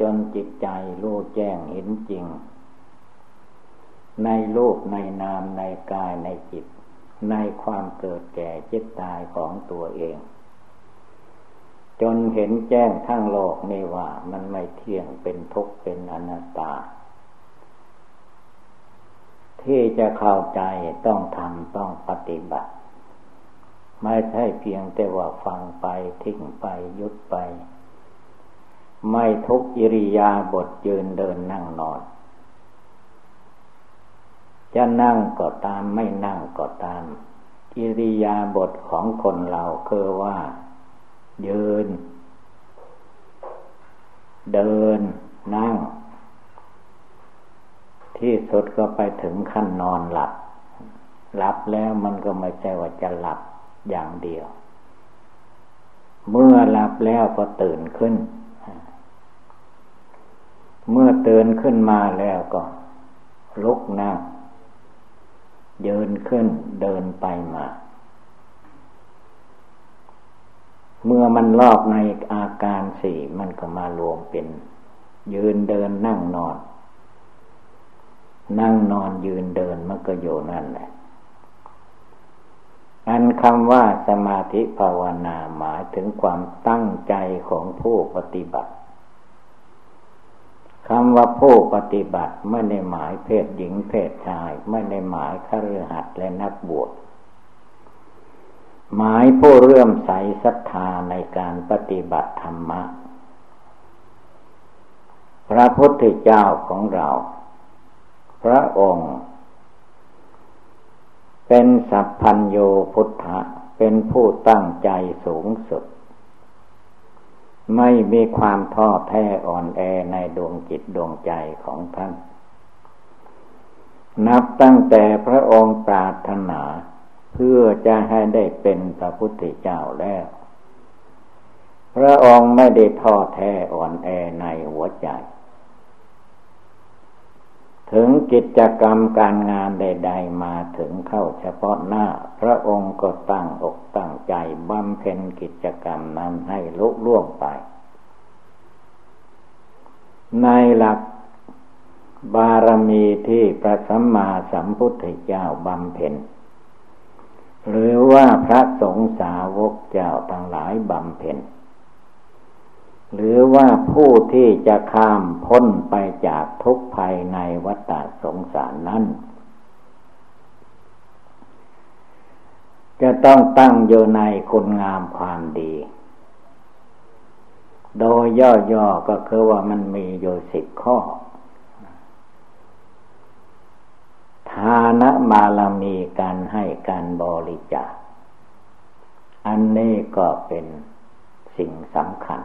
จนจิตใจรู้แจ้งเห็นจริง ในโลกในนามในกายในจิต ในความเกิดแก่เจ็บตายของตัวเอง จนเห็นแจ้งทั้งโลกนี่ว่ามันไม่เที่ยงเป็นทุกข์เป็นอนัตตา ที่จะเข้าใจต้องทำต้องปฏิบัติ ไม่ใช่เพียงแต่ว่าฟังไปทิ้งไปยุดไป ไม่ทุกอิริยาบถยืนเดินนั่งนอน จะนั่งก็ตามไม่นั่งก็ตาม อิริยาบถของคนเราคือว่า ยืน เดินนั่ง ที่สุดก็ไปถึงขั้นนอนหลับหลับแล้วมันก็ไม่ใช่ว่าจะหลับอย่างเดียว เมื่อหลับแล้วก็ตื่นขึ้น เมื่อเตือนขึ้นมาแล้วก็ลุกนั่งยืนขึ้นเดินไปมา เมื่อมันรอบในอาการสี่มันก็มารวมเป็น ยืนเดินนั่งนอน นั่งนอนยืนเดินมันก็อยู่นั่นแหละอันคำว่าสมาธิภาวนาหมายถึงความตั้งใจของผู้ปฏิบัติ คำว่าผู้ปฏิบัติไม่ได้หมายเพศหญิงเพศชาย ไม่ได้หมายคฤหัสถ์และนักบวชหมายผู้เรื่มใสศรัทธาในการปฏิบัติธรรมะ พระพุทธเจ้าของเรา พระองค์ เป็นสัพพัญโยพุทธะเป็นผู้ตั้งใจสูงสุด ไม่มีความท้อแท้อ่อนแอในดวงจิตดวงใจของท่าน นับตั้งแต่พระองค์ปรารถนา เพื่อจะให้ได้เป็นพระพุทธเจ้าแล้ว พระองค์ไม่ได้ท้อแท้อ่อนแอในหัวใจ ถึงกิจกรรมการงานใด ๆ มาถึงเข้าเฉพาะหน้า พระองค์ก็ตั้งอกตั้งใจบำเพ็ญกิจกรรมนั้นให้ลุล่วงไป ในหลักบารมีที่พระสัมมาสัมพุทธเจ้าบำเพ็ญ หรือว่าพระสงฆ์สาวกเจ้าทั้งหลายบำเพ็ญ หรือว่าผู้ที่จะข้ามพ้นไปจากทุกภัยในวัฏสงสารนั้น จะต้องตั้งอยู่ในคุณงามความดี โดยย่อๆก็คือว่ามันมีอยู่สิบข้อ ทานะมาลมีการให้การบริจาค อันนี้ก็เป็นสิ่งสำคัญ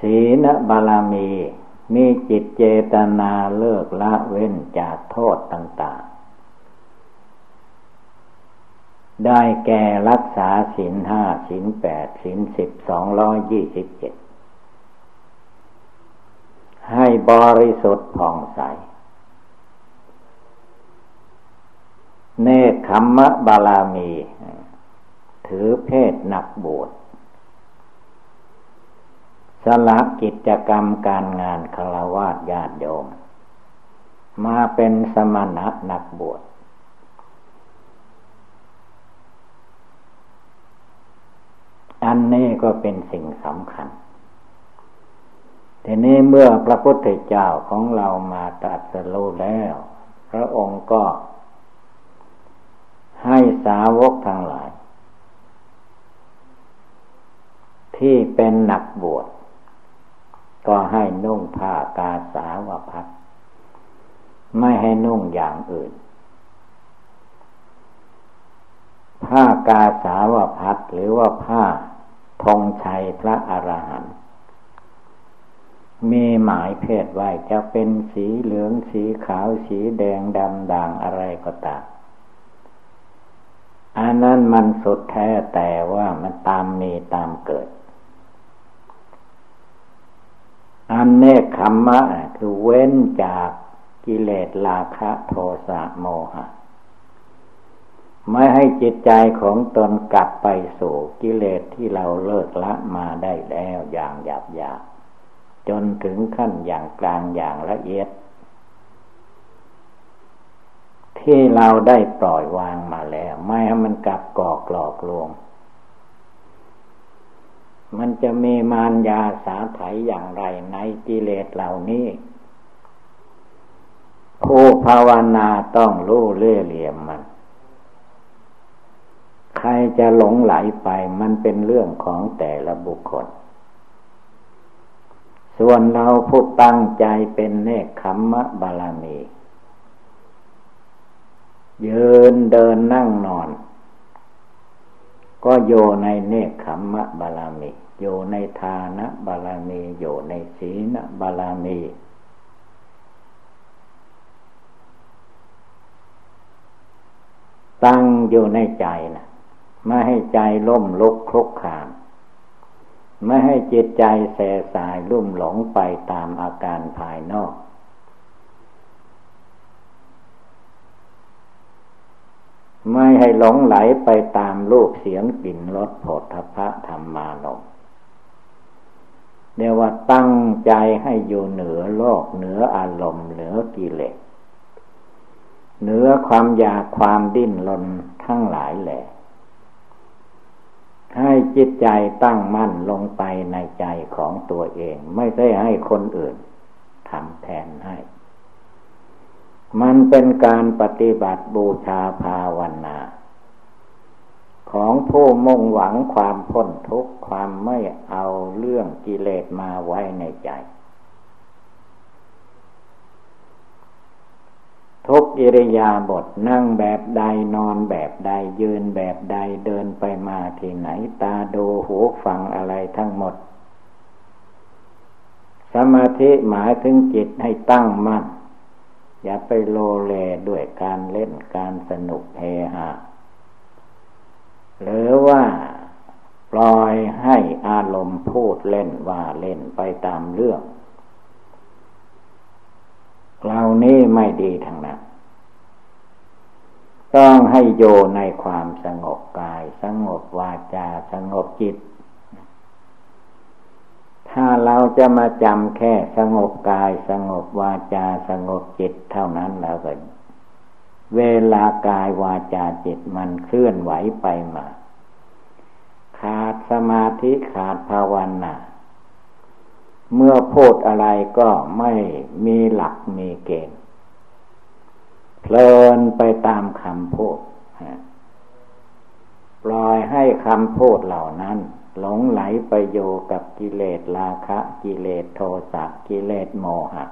ศีลบารมี มีจิตเจตนาเลิกละเว้นจากโทษต่าง ๆ ได้แก่รักษาศีลห้าศีลแปดศีลสิบสองร้อยยี่สิบเจ็ดให้บริสุทธิ์ผ่องใส เนคขมมะบาลามี ถือเพศหนักบวช สละกิจกรรมการงานคารวะญาติโยม มาเป็นสมณะนักบวชอันนี้ก็เป็นสิ่งสำคัญ ทีนี้เมื่อพระพุทธเจ้าของเรามาตรัสรู้แล้ว พระองค์ก็ให้สาวกทั้งหลาย ที่เป็นนักบวช ก็ให้นุ่งผ้ากาสาวพัดไม่ให้นุ่งอย่างอื่น ผ้ากาสาวพัดหรือว่าผ้าธงชัยพระอรหันต์มีหมายเพศไว้จะเป็นสีเหลืองสีขาวสีแดงดำด่างอะไรก็ตามอันนั้นมันสุดแท้แต่ว่ามันตามมีตามเกิด อันเนคขมมะคือเว้นจากกิเลสราคะโทสะโมหะ ไม่ให้จิตใจของตนกลับไปสู่กิเลสที่เราเลิกละมาได้แล้วอย่างหยาบหยาบจนถึงขั้นอย่างกลางอย่างละเอียด ที่เราได้ปล่อยวางมาแล้ว ไม่ให้มันกลับกอกหลอกลวง มันจะมีมารยาสาไถอย่างไรในกิเลสเหล่านี้ ผู้ภาวนาต้องรู้เล่เหลี่ยมมัน ใครจะหลงไหลไปมันเป็นเรื่องของแต่ละบุคคล ส่วนเราผู้ตั้งใจเป็นเนคขมมะบาลามียืนเดินนั่งนอน ก็โยในเนคขมมะบาลามีโยในทานะบาลามีโยในศีลบาลามีตั้งอยู่ในใจนะไม่ให้ใจล่มลุกคลุกขามไม่ให้จิตใจแสสายลุ่มหลงไปตามอาการภายนอก ไม่ให้หลงไหลไปตามรูปเสียงกลิ่นรสโผฏฐะธรรมานมเรียกว่าตั้งใจให้อยู่เหนือโลกเหนืออารมณ์เหนือกิเลสเหนือความอยากความดิ้นรนทั้งหลายแหละให้จิตใจตั้งมั่นลงไปในใจของตัวเอง ไม่ใช่ให้คนอื่นทำแทนให้ มันเป็นการปฏิบัติบูชาภาวนา ของผู้มุ่งหวังความพ้นทุกข์ความไม่เอาเรื่องกิเลสมาไว้ในใจ ทุกอิริยาบถนั่งแบบใดนอนแบบใดยืนแบบใดเดินไปมาที่ไหนตาดูหูฟังอะไรทั้งหมด สมาธิหมายถึงจิตให้ตั้งมั่น อย่าไปโลเลด้วยการเล่นการสนุกเฮฮาหรือว่าปล่อยให้อารมณ์พูดเล่นว่าเล่นไปตามเรื่องเหล่านี้ไม่ดีทั้งนั้นต้องให้โยในความสงบกาย สงบวาจา สงบจิต ถ้าเราจะมาจำแค่สงบกายสงบวาจาสงบจิตเท่านั้นแล้วก็เวลากายวาจาจิตมันเคลื่อนไหวไปมา ขาดสมาธิขาดภาวนาเมื่อพูดอะไรก็ไม่มีหลักมีเกณฑ์เพลินไปตามคำพูดปล่อยให้คำพูดเหล่านั้น หลงไหลไปโยกับกิเลสราคะกิเลสโทสะกิเลสโมหะ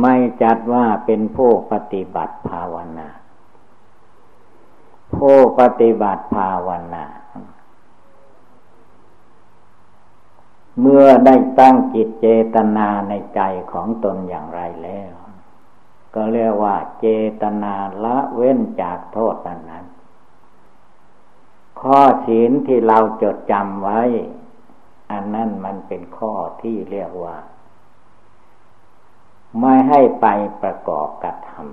ไม่จัดว่าเป็นผู้ปฏิบัติภาวนา ผู้ปฏิบัติภาวนา เมื่อได้ตั้งจิตเจตนาในใจของตนอย่างไรแล้ว ก็เรียกว่าเจตนาละเว้นจากโทษนั้น ข้อศีลที่เราจดจำไว้ อันนั้นมันเป็นข้อที่เรียกว่า ไม่ให้ไปประกอบกระทำ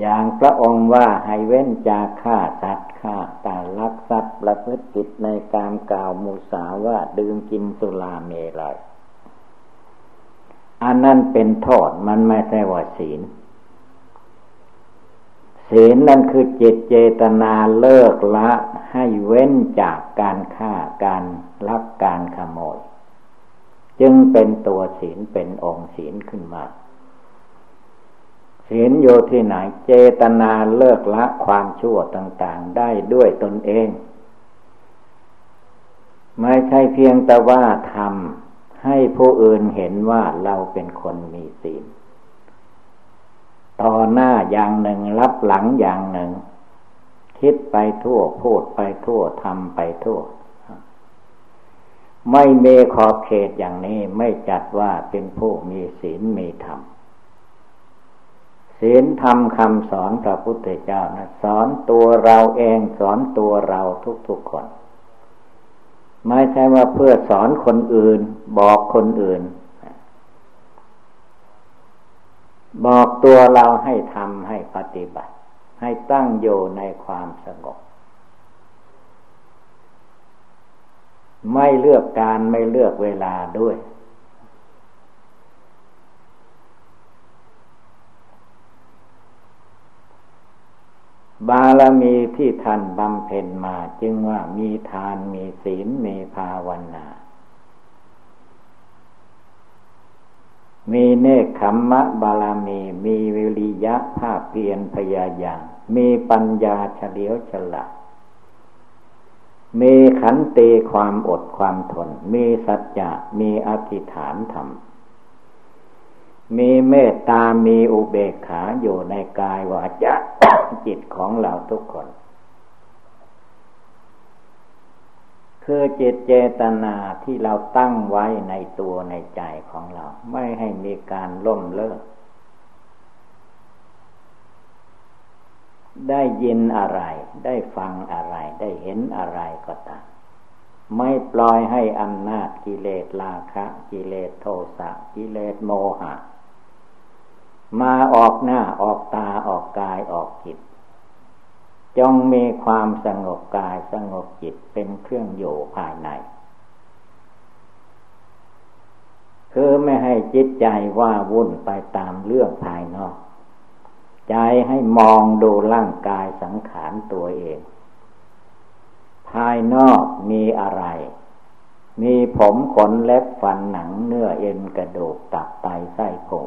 อย่างพระองค์ว่าให้เว้นจากฆ่าสัตว์ฆ่าตาลักทรัพย์ประพฤติผิดในการกล่าวมุสาว่าดื่มกินสุราเมลัยอันนั้นเป็นโทษมันไม่ใช่ว่าศีล ศีลนั่นคือจิตเจตนาเลิกละให้เว้นจากการฆ่าการลักการขโมย จึงเป็นตัวศีลเป็นองค์ศีลขึ้นมาศีลโยที่ไหนเจตนาเลิกละความชั่วต่าง ๆ ได้ด้วยตนเอง ไม่ใช่เพียงแต่ว่าทำให้ผู้อื่นเห็นว่าเราเป็นคนมีศีล ต่อหน้า อย่างหนึ่ง รับหลังอย่างหนึ่ง คิดไปทั่วพูดไปทั่วทำไปทั่ว ไม่เมขอบเขตอย่างนี้ไม่จัดว่าเป็นผู้มีศีลมีธรรมศีลธรรมคำสอนพระพุทธเจ้านะสอนตัวเราเองสอนตัวเราทุกๆคน ไม่ใช่ว่าเพื่อสอนคนอื่น บอกคนอื่น บอกตัวเราให้ทำให้ปฏิบัติ ให้ตั้งอยู่ในความสงบ ไม่เลือกการไม่เลือกเวลาด้วย บารมีที่ท่านบำเพ็ญมาจึงว่ามีทานมีศีลมีภาวนา มีเนคขมมะบารมี มีวิริยะภาคเพียรพยายามมีปัญญาเฉลียวฉลาดมีขันติความอดความทน มีสัจจะมีอธิฐานธรรม มีเมตตามีอุเบกขาอยู่ในกายวาจาจิตของเราทุกคน คือเจตเจตนาที่เราตั้งไว้ในตัวในใจของเรา ไม่ให้มีการล่มเลิก ได้ยินอะไร ได้ฟังอะไร ได้เห็นอะไรก็ตามไม่ปล่อยให้อำนาจกิเลสราคะ กิเลสโทสะกิเลสโมหะ มาออกหน้าออกตาออกกายออกจิต จงมีความสงบกายสงบจิตเป็นเครื่องอยู่ภายใน คือไม่ให้จิตใจว่าวุ่นไปตามเรื่องภายนอก ใจให้มองดูร่างกายสังขารตัวเอง ภายนอกมีอะไร มีผมขนเล็บฟันหนังเนื้อเอ็นกระดูกตับไตไส้พุง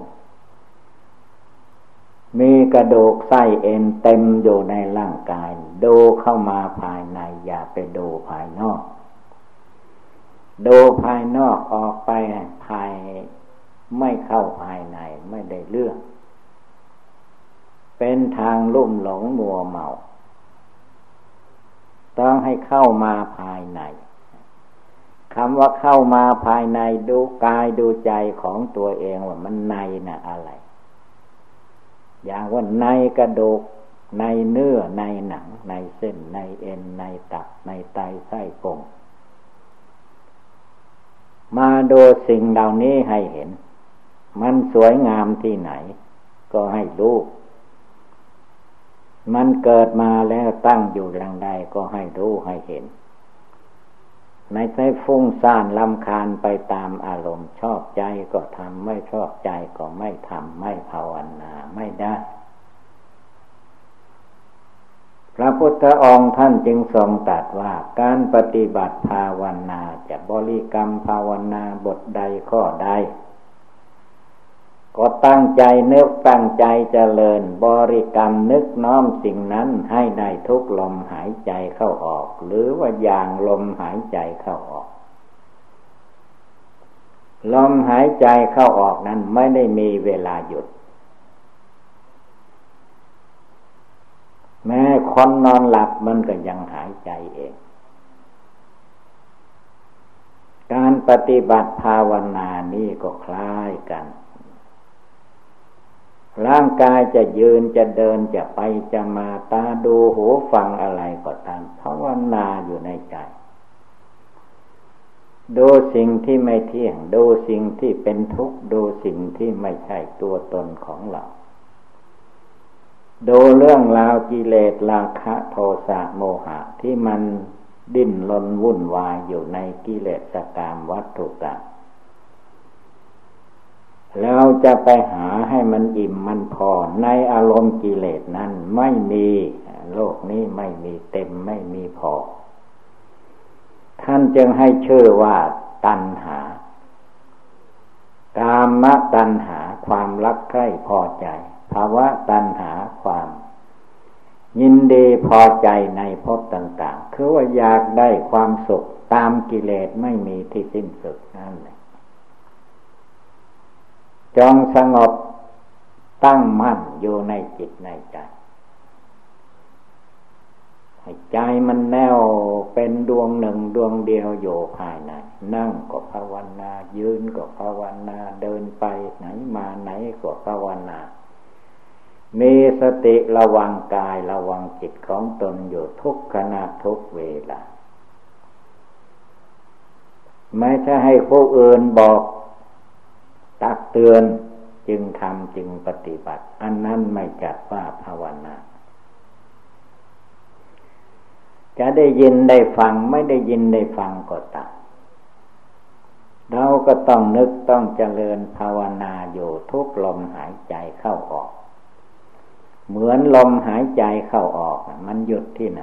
มีกระดูกไส้เอ็นเต็มอยู่ในร่างกาย ดูเข้ามาภายใน อย่าไปดูภายนอก ดูภายนอกออกไปภายไม่เข้าภายในไม่ได้เรื่อง เป็นทางลุ่มหลงมัวเมา ต้องให้เข้ามาภายในคำว่าเข้ามาภายในดูกายดูใจของตัวเองว่ามันในนะ่ะอะไร อย่างว่าในกระดูกในเนื้อในหนัง ในเส้น ในเอ็น ในตับ ในไตไส้พุงมาดูสิ่งเหล่านี้ให้เห็น มันสวยงามที่ไหน ก็ให้รู้มันเกิดมาแล้วตั้งอยู่อย่างใดก็ให้รู้ให้เห็น ไม่ใช่ฟุ้งซ่านลำคาญไปตามอารมณ์ ชอบใจก็ทำไม่ชอบใจก็ไม่ทำไม่ภาวนาไม่ได้ พระพุทธองค์ท่านจึงทรงตรัสว่าการปฏิบัติภาวนาจะบริกรรมภาวนาบทใดข้อใด ก็ตั้งใจนึกตั้งใจเจริญ บริกรรมนึกน้อมสิ่งนั้นให้ได้ทุกลมหายใจเข้าออก หรือว่าอย่างลมหายใจเข้าออก ลมหายใจเข้าออกนั้นไม่ได้มีเวลาหยุด แม้คนนอนหลับมันก็ยังหายใจเอง การปฏิบัติภาวนานี้ก็คล้ายกัน ร่างกายจะยืนจะเดินจะไปจะมาตาดูหูฟังอะไรก็ตามภาวนาอยู่ในใจดูสิ่งที่ไม่เที่ยง ดูสิ่งที่เป็นทุกข์ ดูสิ่งที่ไม่ใช่ตัวตนของเรา ดูเรื่องราวกิเลสราคะโทสะโมหะที่มันดิ้นรนวุ่นวายอยู่ในกิเลสกรรมวัตถุต่าง เราจะไปหาให้มันอิ่มมันพอในอารมณ์กิเลสนั้นไม่มีโลกนี้ไม่มีเต็มไม่มีพอ ท่านจึงให้ชื่อว่าตัณหา กามตัณหาความรักใคร่พอใจ ภาวะตัณหาความ ยินดีพอใจในภพต่าง ๆ คือว่าอยากได้ความสุขตามกิเลสไม่มีที่สิ้นสุดนั่นแหละ จงสงบตั้งมั่นอยู่ในจิตในใจใจมันแน่วเป็นดวงหนึ่งดวงเดียวอยู่ภายในนั่งก็ภาวนา ยืนก็ภาวนา เดินไปไหนมาไหนก็ภาวนา มีสติระวังกายระวังจิตของตนอยู่ทุกขณะทุกเวลา ไม่ใช่ให้ผู้อื่นบอก ตักเตือนจึงทำจึงปฏิบัติ อันนั้นไม่จัดว่าภาวนา จะได้ยินได้ฟังไม่ได้ยินได้ฟังก็ตามเราก็ต้องนึกต้องเจริญภาวนาอยู่ทุกลมหายใจเข้าออก เหมือนลมหายใจเข้าออก มันหยุดที่ไหน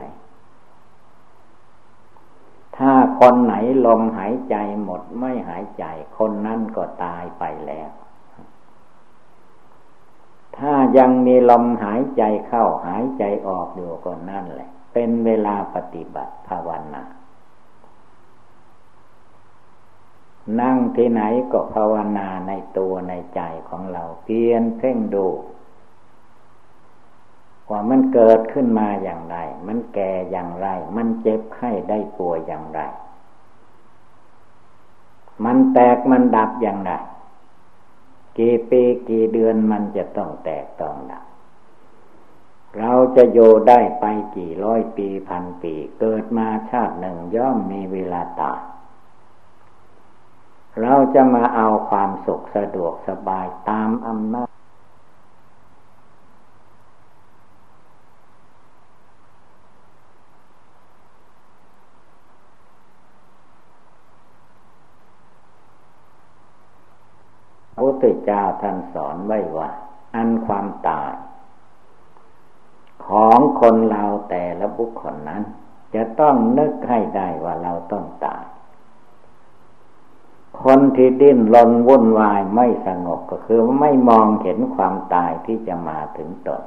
ถ้าคนไหนลมหายใจหมดไม่หายใจ คนนั้นก็ตายไปแล้ว ถ้ายังมีลมหายใจเข้าหายใจออกอยู่ก็นั่นแหละ เป็นเวลาปฏิบัติภาวนานั่งที่ไหนก็ภาวนาในตัวในใจของเราเพียนเพ่งดู ว่ามันเกิดขึ้นมาอย่างไร มันแก่อย่างไร มันเจ็บไข้ได้ป่วยอย่างไร มันแตกมันดับอย่างไร กี่ปีกี่เดือนมันจะต้องแตกต้องดับ เราจะโยได้ไปกี่ร้อยปีพันปี เกิดมาชาติหนึ่งย่อมมีเวลาตายเราจะมาเอาความสุขสะดวกสบายตามอำนาจพระพุทธเจ้า ท่านสอนไว้ว่า อันความตาย ของคนเราแต่ละบุคคลนั้น จะต้องนึกให้ได้ว่าเราต้องตาย คนที่ดิ้นรนวุ่นวายไม่สงบก็คือไม่มองเห็นความตายที่จะมาถึงตน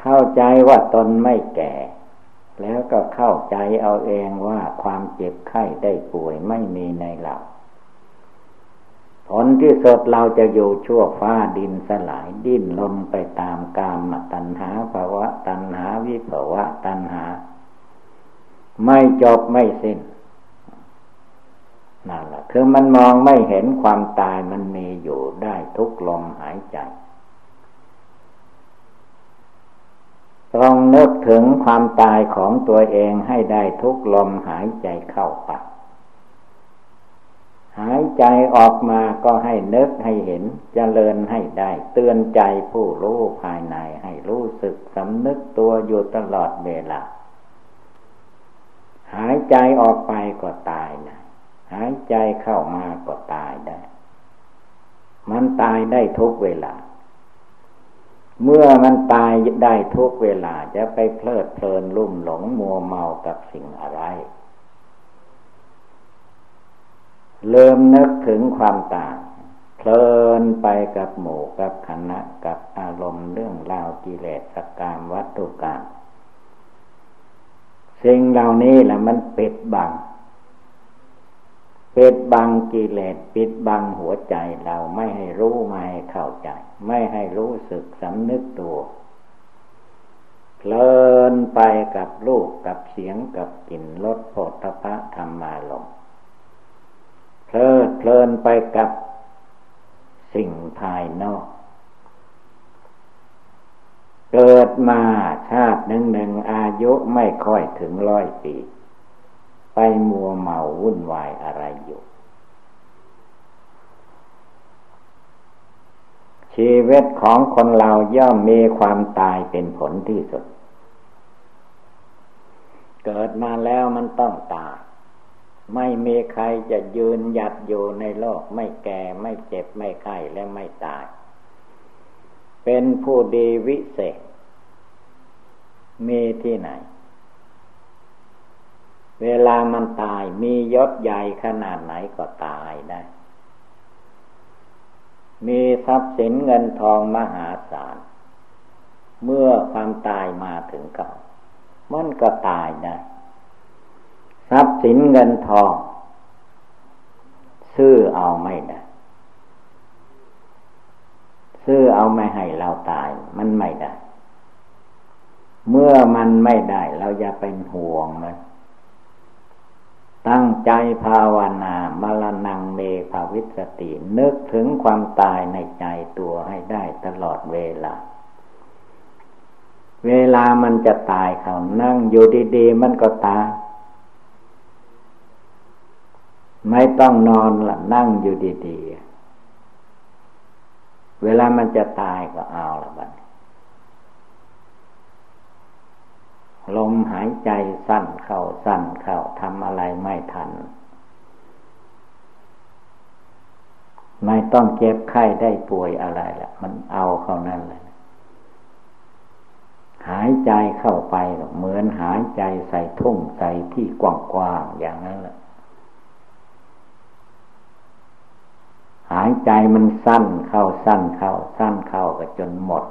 เข้าใจว่าตนไม่แก่ แล้วก็เข้าใจเอาเองว่าความเจ็บไข้ได้ป่วยไม่มีในเรา ผลที่สุดเราจะอยู่ชั่วฟ้าดินสลายดิ้นลมไปตามกามตัณหาภาวะตัณหาวิภาวะตัณหา ไม่จบไม่สิ้นนั่นแหละคือมันมองไม่เห็นความตายมันมีอยู่ได้ทุกลมหายใจต้องนึกถึงความตายของตัวเองให้ได้ทุกลมหายใจเข้าไป หายใจออกมาก็ให้นึกให้เห็นจเจริญให้ได้ เตือนใจผู้รู้ภายในให้รู้สึกสำนึกตัวอยู่ตลอดเวลา หายใจออกไปก็ตายนะหายใจเข้ามาก็ตายได้ มันตายได้ทุกเวลา เมื่อมันตายได้ทุกเวลาจะไปเพลิดเพลินลุ่มหลงมัวเมากับสิ่งอะไร เริ่มนึกถึงความตายเพลินไปกับหมู่กับคณะกับอารมณ์เรื่องราวกิเลสสกามวัตถุกรรมสิ่งเหล่านี้แหละมันปิดบังปิดบังกิเลสปิดบังหัวใจเราไม่ให้รู้ไม่ให้เข้าใจ ไม่ให้รู้สึกสำนึกตัว เพลินไปกับรูปกับเสียงกับกลิ่นรสโผฏฐะธรรมาลม เพลิดเพลินไปกับสิ่งภายนอก เกิดมาชาติหนึ่งหนึ่งอายุไม่ค่อยถึงร้อยปี ไปมัวเมาวุ่นวายอะไรอยู่ ชีวิตของคนเราย่อมมีความตายเป็นผลที่สุด เกิดมาแล้วมันต้องตาย ไม่มีใครจะยืนหยัดอยู่ในโลกไม่แก่ไม่เจ็บไม่ไข้และไม่ตาย เป็นผู้ดีวิเศษ มีที่ไหน เวลามันตายมียศใหญ่ขนาดไหนก็ตายได้ มีทรัพย์สินเงินทองมหาศาล เมื่อความตายมาถึงเขามันก็ตายได้ ทรัพย์สินเงินทอง ซื้อเอาไม่ได้ซื้อเอาไม่ให้เราตาย มันไม่ได้ เมื่อมันไม่ได้ เราอย่าเป็นห่วงมันตั้งใจภาวนา มรณงเมภาวิสติ นึกถึงความตายในใจตัวให้ได้ตลอดเวลา เวลามันจะตายเขานั่งอยู่ดีๆ มันก็ตาย ไม่ต้องนอนละนั่งอยู่ดีๆ เวลามันจะตายก็เอาละบัดลมหายใจสั้นเข้าสั้นเข้าทำอะไรไม่ทัน ไม่ต้องเจ็บไข้ได้ป่วยอะไรละมันเอาเข้านั่นเลยหายใจเข้าไปเหมือนหายใจใส่ทุ่งใส่ที่กว้างๆอย่างนั้นแหละ หายใจมันสั้นเข้าสั้นเข้า สั้นเข้าก็จนหมด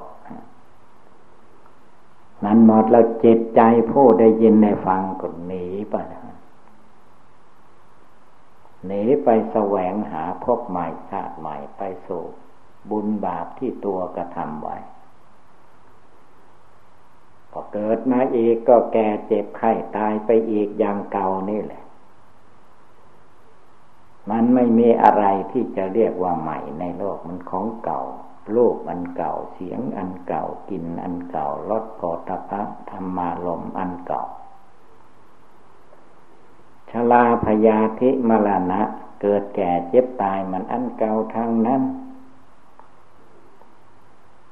นั้นหมดแล้วจิตใจผู้ได้ยินในฟังก็หนีไปหนีไปแสวงหาพบใหม่ชาติใหม่ไปสู่บุญบาปที่ตัวกระทำไว้พอเกิดมาอีกก็แก่เจ็บไข้ตายไปอีกอย่างเก่านี่แหละ มันไม่มีอะไรที่จะเรียกว่าใหม่ในโลกมันของเก่ารูปอันเก่าเสียงอันเก่ากินอันเก่ารสโผฏฐะธรรมารมอันเก่าชลาพยาธิมรณะ เกิดแก่เจ็บตายมันอันเก่าทางนั้น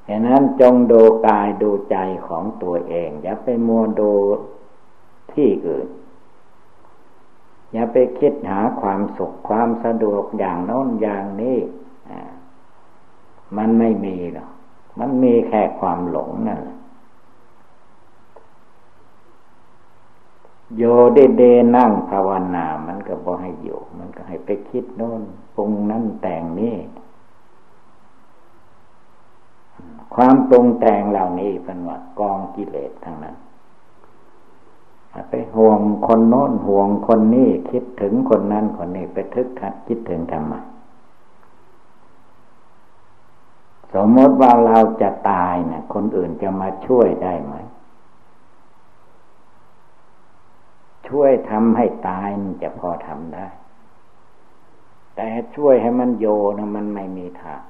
ฉะนั้นจงดูกายดูใจของตัวเอง อย่าไปมัวดูที่อื่น อย่าไปคิดหาความสุขความสะดวกอย่างโน้นอย่างนี้มันไม่มีหรอกมันมีแค่ความหลงนั่นแหละโยเดเดนั่งภาวนา มันก็บอให้อยู่ มันก็ให้ไปคิดโน่นปรุงนั่นแต่งนี่ความปรุงแต่งเหล่านี้เป็นว่ากองกิเลสทั้งนั้น ไปห่วงคนโน้นห่วงคนนี้คิดถึงคนนั้นคนนี้ไปทึกทัดคิดถึงทำไมสมมติว่าเราจะตายเนะคนอื่นจะมาช่วยได้ไหม ช่วยทำให้ตายมันจะพอทำได้ แต่ช่วยให้มันโยนะมันไม่มีทาง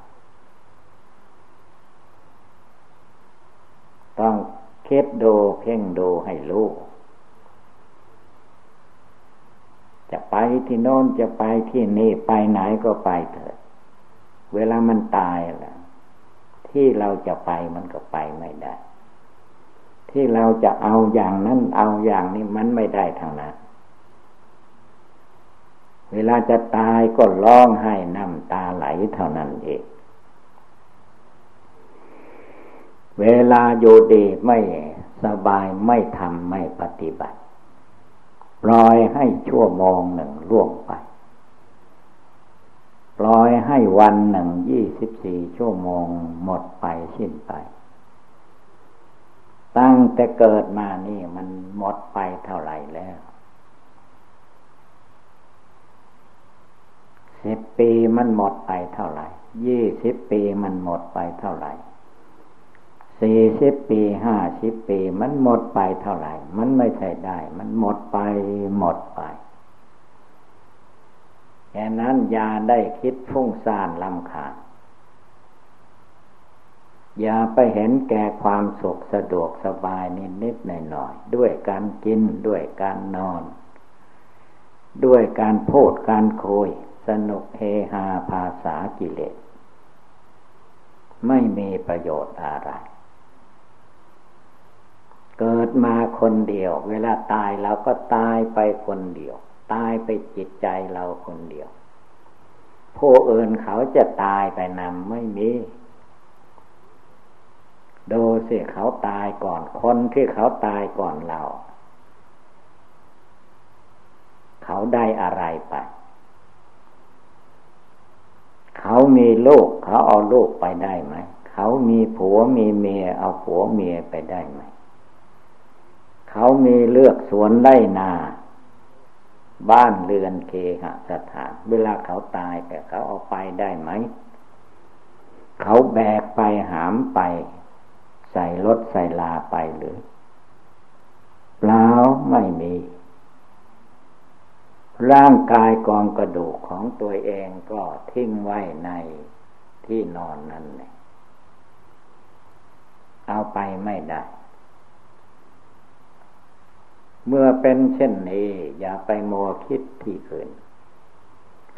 ต้องเคิดดูเพ่งดูให้รู้ จะไปที่โน้นจะไปที่นี่ไปไหนก็ไปเถิด เวลามันตายแล้วที่เราจะไปมันก็ไปไม่ได้ ที่เราจะเอาอย่างนั้นเอาอย่างนี้มันไม่ได้ทางนั้นเวลาจะตายก็ร้องให้น้ำตาไหลเท่านั้นเอง เวลาโยดีไม่สบายไม่ทำไม่ปฏิบัติ ปล่อยให้ชั่วโมงหนึ่งล่วงไป ปล่อยให้วันหนึ่งยี่สิบสี่ชั่วโมงหมดไปสิ้นไป ตั้งแต่เกิดมานี่มันหมดไปเท่าไหร่แล้วสิบปีมันหมดไปเท่าไหร่ยี่สิบปีมันหมดไปเท่าไหร่ สี่สิบปีห้าสิบปี มันหมดไปเท่าไหร่ มันไม่ใช่ได้ มันหมดไปหมดไปแค่นั้นอย่าได้คิดฟุ้งซ่านลำคาญอย่าไปเห็นแก่ความสุขสะดวกสบายนิดนิดหน่อยหน่อยด้วยการกินด้วยการนอน ด้วยการพูดการคุยสนุกเฮฮาภาษากิเลส ไม่มีประโยชน์อะไร เกิดมาคนเดียว เวลาตายเราก็ตายไปคนเดียว ตายไปจิตใจเราคนเดียว ผู้อื่นเขาจะตายไปนำไม่มีดูสิเขาตายก่อนคนที่เขาตายก่อนเรา เขาได้อะไรไป เขามีลูกเขาเอาลูกไปได้ไหม เขามีผัวมีเมียเอาผัวเมียไปได้ไหม เขามีเลือกสวนไร่นา บ้านเรือนเคหสถาน เวลาเขาตายแต่เขาเอาไปได้ไหม เขาแบกไปหามไป ใส่รถใส่ลาไปหรือเปล่าไม่มี ร่างกายกองกระดูกของตัวเองก็ทิ้งไว้ในที่นอนนั่นเลยเอาไปไม่ได้ เมื่อเป็นเช่นนี้ อย่าไปมัวคิดที่อื่น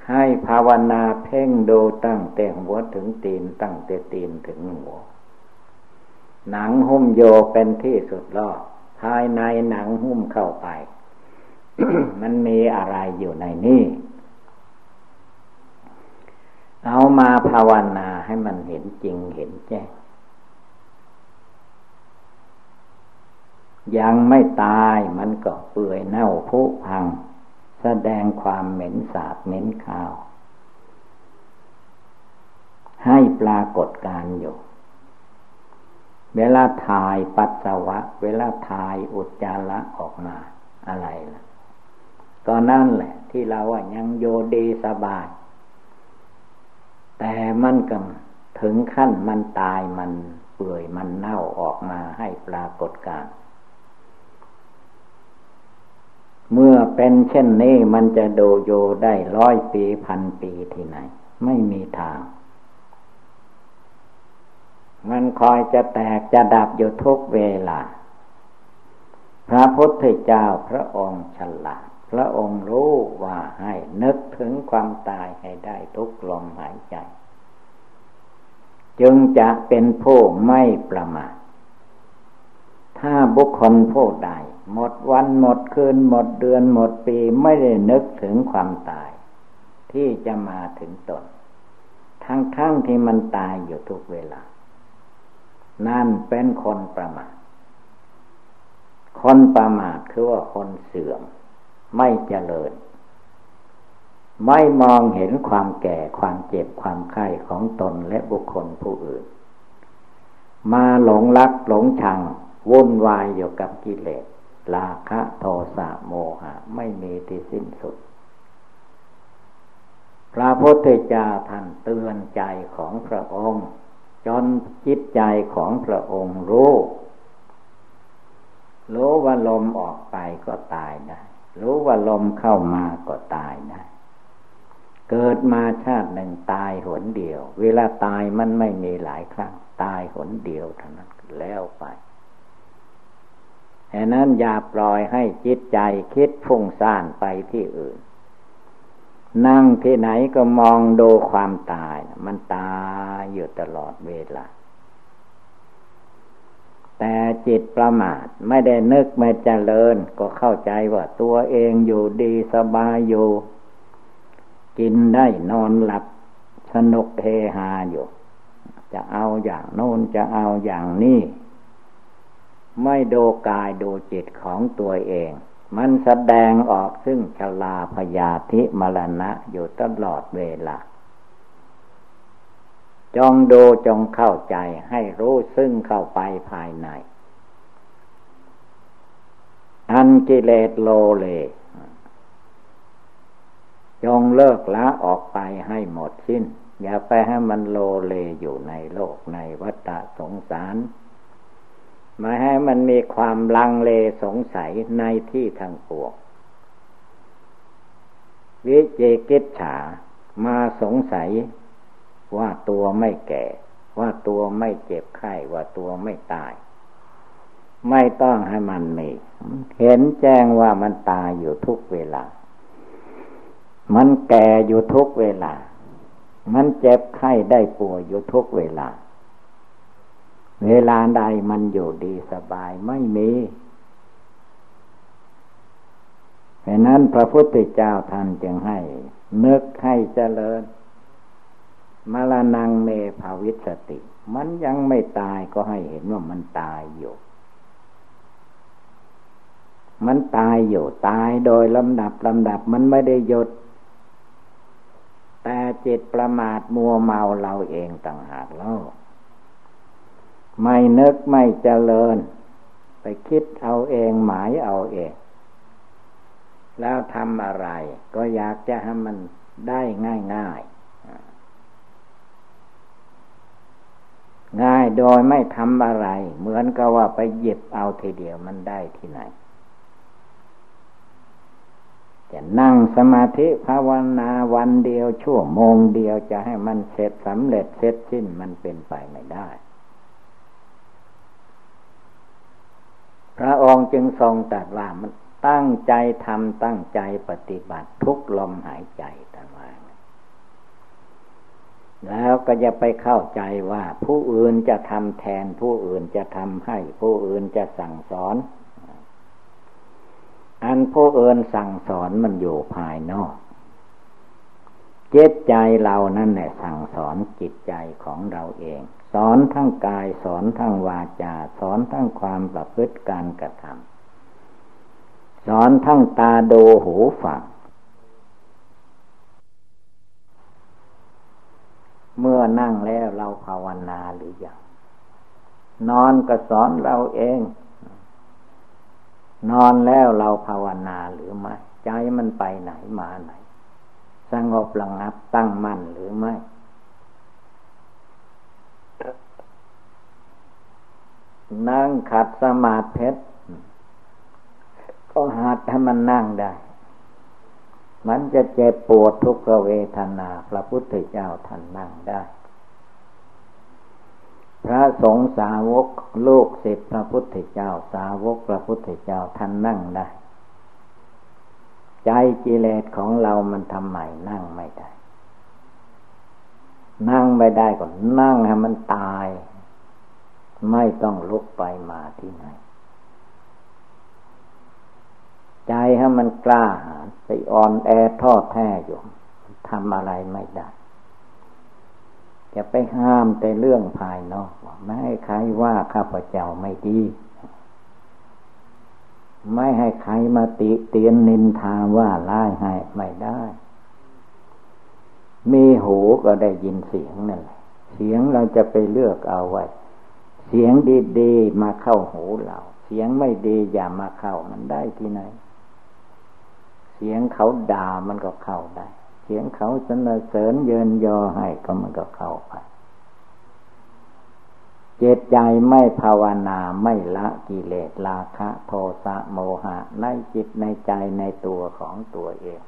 ให้ภาวนาเพ่งดูตั้งแต่หัวถึงตีนตั้งแต่ตีนถึงหัว หนังหุ้มโยเป็นที่สุดรอภายในหนังหุ้มเข้าไป มันมีอะไรอยู่ในนี้เอามาภาวนาให้มันเห็นจริงเห็นแจ้ง ยังไม่ตายมันก็เปื่อยเน่าพุพัง แสดงความเหม็นสาบเหม็นขาว ให้ปรากฏการอยู่ เวลาถ่ายปัสสาวะ เวลาถ่ายอุจจาระออกมาอะไรล่ะก็นั่นแหละ ที่เราว่ายังโยดีสบายแต่มันก็ถึงขั้นมันตายมันเปื่อยมันเน่าออกมาให้ปรากฏการ เมื่อเป็นเช่นนี้มันจะโดโยได้ร้อยปีพันปีที่ไหน ไม่มีทาง มันคอยจะแตกจะดับอยู่ทุกเวลา พระพุทธเจ้าพระองค์ฉลาด พระองค์รู้ว่าให้นึกถึงความตายให้ได้ทุกลมหายใจ จึงจะเป็นผู้ไม่ประมาท ถ้าบุคคลผู้ใดหมดวันหมดคืนหมดเดือนหมดปีไม่ได้นึกถึงความตาย ที่จะมาถึงตน ทั้งๆทที่มันตายอยู่ทุกเวลา นั่นเป็นคนประมาทคนประมาทคือว่าคนเสื่อม ไม่เจริญ ไม่มองเห็นความแก่ความเจ็บความไข้ของตนและบุคคลผู้อื่น มาหลงรักหลงชัง วุ่นวายอยู่กับกิเลสราคะโทสะโมหะ ไม่มีที่สิ้นสุด พระพุทธเจ้าท่านเตือนใจของพระองค์ จนจิตใจของพระองค์รู้รู้ว่าลมออกไปก็ตายได้ รู้ว่าลมเข้ามาก็ตายได้ เกิดมาชาติหนึ่งตายหนเดียว เวลาตายมันไม่มีหลายครั้ง ตายหนเดียวเท่านั้นแล้วไป ฉะนั้นอย่าปล่อยให้จิตใจคิดฟุ้งซ่านไปที่อื่น นั่งที่ไหนก็มองดูความตาย มันตายอยู่ตลอดเวลา แต่จิตประมาทไม่ได้นึกไม่เจริญ ก็เข้าใจว่าตัวเองอยู่ดีสบายอยู่ กินได้นอนหลับสนุกเฮฮาอยู่ จะเอาอย่างโน้นจะเอาอย่างนี้ ไม่ดูกายดูจิตของตัวเอง มันแสดงออกซึ่งชลาพยาธิมรณะอยู่ตลอดเวลา จงดูจงเข้าใจให้รู้ซึ่งเข้าไปภายใน อันกิเลสโลเลจงเลิกละออกไปให้หมดสิ้น อย่าไปให้มันโลเลอยู่ในโลกในวัฏสงสาร มาให้มันมีความลังเลสงสัยในที่ทางปวงวิเจกิจฉามาสงสัยว่าตัวไม่แก่ ว่าตัวไม่เจ็บไข้ ว่าตัวไม่ตาย ไม่ต้องให้มันมีเห็นแจ้งว่ามันตายอยู่ทุกเวลา มันแก่อยู่ทุกเวลา มันเจ็บไข้ได้ป่วยอยู่ทุกเวลา เวลาใดมันอยู่ดีสบายไม่มีเพราะนั้นพระพุทธเจ้าท่านจึงให้นึกให้เจริญมรณงเมภาวิสติ มันยังไม่ตายก็ให้เห็นว่ามันตายอยู่ มันตายอยู่ตายโดยลำดับลำดับมันไม่ได้หยุด แต่จิตประมาทมัวเมาเราเองต่างหากแล้ว ไม่นึกไม่เจริญ ไปคิดเอาเองหมายเอาเอง แล้วทำอะไร ก็อยากจะให้มันได้ง่ายง่ายง่ายโดยไม่ทำอะไร เหมือนกับว่าไปหยิบเอาทีเดียวมันได้ที่ไหน จะนั่งสมาธิภาวนาวันเดียวชั่วโมงเดียวจะให้มันเสร็จสำเร็จเสร็จสิ้นมันเป็นไปไม่ได้ พระองค์จึงทรงตรัสว่ามันตั้งใจทำตั้งใจปฏิบัติทุกลมหายใจต่างว่าแล้วก็จะไปเข้าใจว่า ผู้อื่นจะทำแทน ผู้อื่นจะทำให้ ผู้อื่นจะสั่งสอน อันผู้อื่นสั่งสอนมันอยู่ภายนอกจิตใจเรานั่นแหละสั่งสอนจิตใจของเราเอง สอนทั้งกาย สอนทั้งวาจา สอนทั้งความประพฤติการกระทำสอนทั้งตาดูหูฟังเมื่อนั่งแล้วเราภาวนาหรือยังนอนก็สอนเราเอง นอนแล้วเราภาวนาหรือไม่ใจมันไปไหนมาไหน สงบระงับตั้งมั่นหรือไม่ นั่งขัดสมาธิก็หัดให้มันนั่งได้ มันจะเจ็บปวดทุกขเวทนา พระพุทธเจ้าท่านนั่งได้ พระสงฆ์สาวกโลกศิษย์พระพุทธเจ้า สาวกพระพุทธเจ้าท่านนั่งได้ ใจกิเลสของเรามันทำไมนั่งไม่ได้ นั่งไม่ได้ก็นั่งให้มันตาย ไม่ต้องลุกไปมาที่ไหน ใจให้มันกล้าหาญไปอ่อนแอทอดแท้อยู่ทำอะไรไม่ได้จะไปห้ามแต่เรื่องภายนอกว่าไม่ให้ใครว่าข้าพเจ้าไม่ดี ไม่ให้ใครมาติเตียนนินทาว่าร้ายให้ไม่ได้ มีหูก็ได้ยินเสียงนั่นแหละเสียงเราจะไปเลือกเอาไว้ เสียงดีๆมาเข้าหูเรา เสียงไม่ดีอย่ามาเข้ามันได้ที่ไหน เสียงเขาด่ามันก็เข้าได้ เสียงเขาสนเสริญเยินยอให้ก็มันก็เข้าไปเจตใจไม่ภาวนาไม่ละกิเลสราคะโทสะโมหะในจิตในใจในตัวของตัวเอง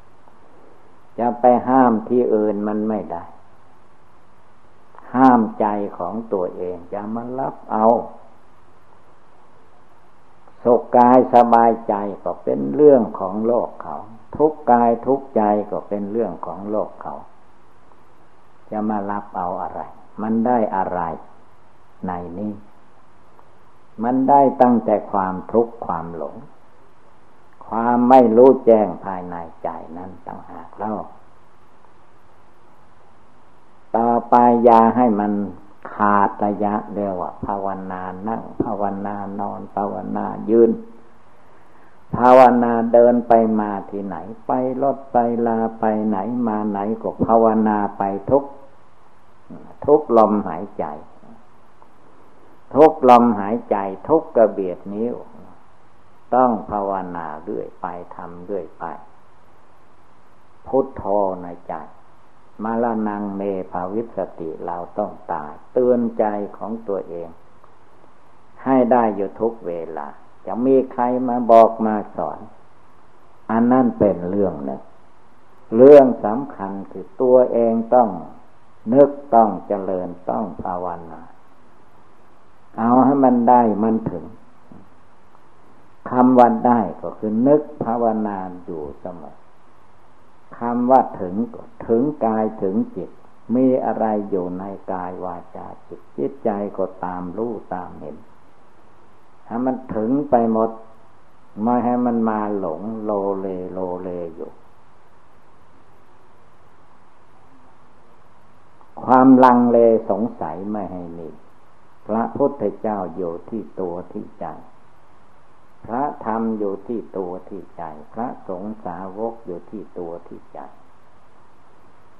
จะไปห้ามที่อื่นมันไม่ได้ ห้ามใจของตัวเองจะมารับเอาสุขกายสบายใจก็เป็นเรื่องของโลกเขา ทุกกายทุกใจก็เป็นเรื่องของโลกเขา จะมารับเอาอะไร มันได้อะไรในนี้ มันได้ตั้งแต่ความทุกข์ความหลง ความไม่รู้แจ้งภายในใจนั้นต่างหากเล่า ต่อไปยาให้มันขาดระยะเรียกว่าภาวนานั่ง ภาวนานอน ภาวนายืน ภาวนาเดินไปมาที่ไหน ไปรถไปลาไปไหนมาไหนก็ภาวนาไปทุก ทุกลมหายใจ ทุกลมหายใจทุกกระเบียดนิ้ว ต้องภาวนาเรื่อยไปทำเรื่อยไป พุทโธในใจ มาลนังเมภาวิสติเราต้องตายเตือนใจของตัวเอง ให้ได้อยู่ทุกเวลา จะมีใครมาบอกมาสอน อันนั้นเป็นเรื่องหนึ่งเรื่องสำคัญคือตัวเองต้องนึกต้องเจริญต้องภาวนาเอาให้มันได้มันถึงคำวันได้ก็คือนึกภาวนาอยู่เสมอ คำว่าถึงถึงกายถึงจิต มีอะไรอยู่ในกายวาจาจิตจิตใจก็ตามรู้ตามเห็นให้มันถึงไปหมดไม่ให้มันมาหลงโลเลโลเลอยู่ความลังเลสงสัยไม่ให้มี พระพุทธเจ้าอยู่ที่ตัวที่ใจ พระธรรมอยู่ที่ตัวที่ใจ พระสงฆ์สาวกอยู่ที่ตัวที่ใจ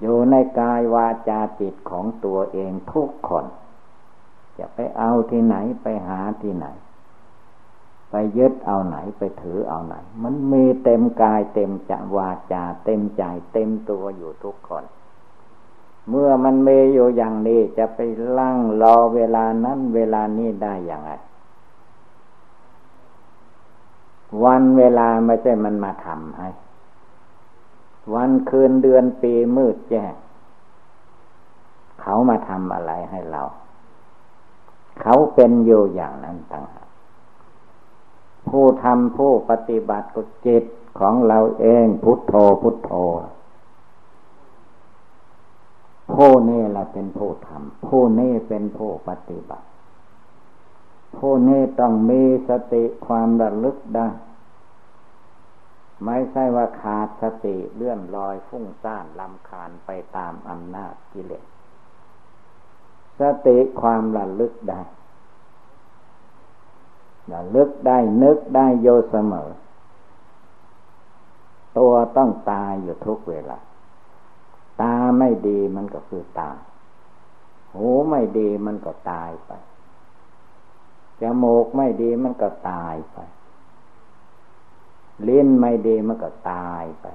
อยู่ในกายวาจาจิตของตัวเองทุกคน จะไปเอาที่ไหนไปหาที่ไหน ไปยึดเอาไหนไปถือเอาไหน มันมีเต็มกายเต็มจะวาจา เต็มใจ เต็มตัวอยู่ทุกคนเมื่อมันเมอยู่อย่างนี้จะไปลั่งรอเวลานั้นเวลานี้ได้อย่างไร วันเวลาไม่ใช่มันมาทำให้ วันคืนเดือนปีมืดแจ้งเขามาทำอะไรให้เรา เขาเป็นอยู่อย่างนั้นต่างหากผู้ทำผู้ปฏิบัติก็จิตของเราเองพุทโธพุทโธผู้นี้เราเป็นผู้ทำผู้นี้เป็นผู้ปฏิบัติ ผู้นี้ต้องมีสติความระลึกได้ ไม่ใช่ว่าขาดสติเลื่อนลอยฟุ้งซ่านลำคาญไปตามอำนาจกิเลส สติความระลึกได้ระลึกได้นึกได้โยเสมอ ตัวต้องตายอยู่ทุกเวลา ตาไม่ดีมันก็คือตาย หูไม่ดีมันก็ตายไป จมูกไม่ดีมันก็ตายไป ลิ้นไม่ดีมันก็ตายไป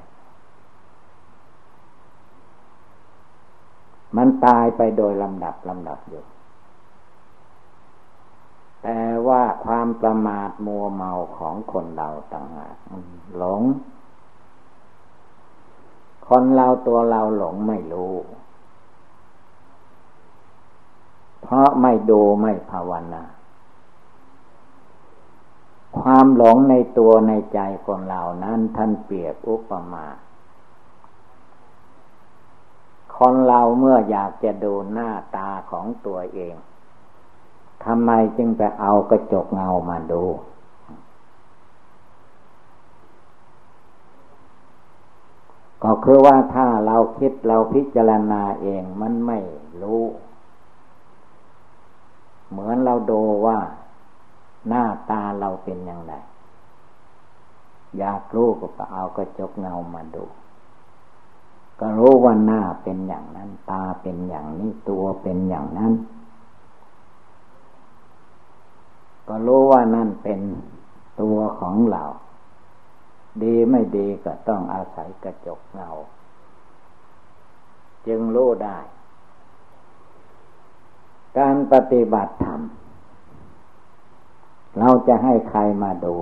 มันตายไปโดยลำดับลำดับอยู่ แต่ว่าความประมาทมัวเมาของคนเราต่างหากหลง คนเราตัวเราหลงไม่รู้ เพราะไม่ดูไม่ภาวนา ความหลงในตัวในใจคนเรานั้นท่านเปรียบอุปมาคนเราเมื่ออยากจะดูหน้าตาของตัวเองทำไมจึงไปเอากระจกเงามาดู ก็คือว่าถ้าเราคิดเราพิจารณาเองมันไม่รู้ เหมือนเราดูว่า หน้าตาเราเป็นอย่างไรอยากรู้ก็ปเอากระจกเงามาดู ก็รู้ว่าหน้าเป็นอย่างนั้น ตาเป็นอย่างนี้ตัวเป็นอย่างนั้น ก็รู้ว่านั่นเป็นตัวของเรา ดีไม่ดีก็ต้องอาศัยกระจกเงา จึงรู้ได้ การปฏิบัติธรรม เราจะให้ใครมาดู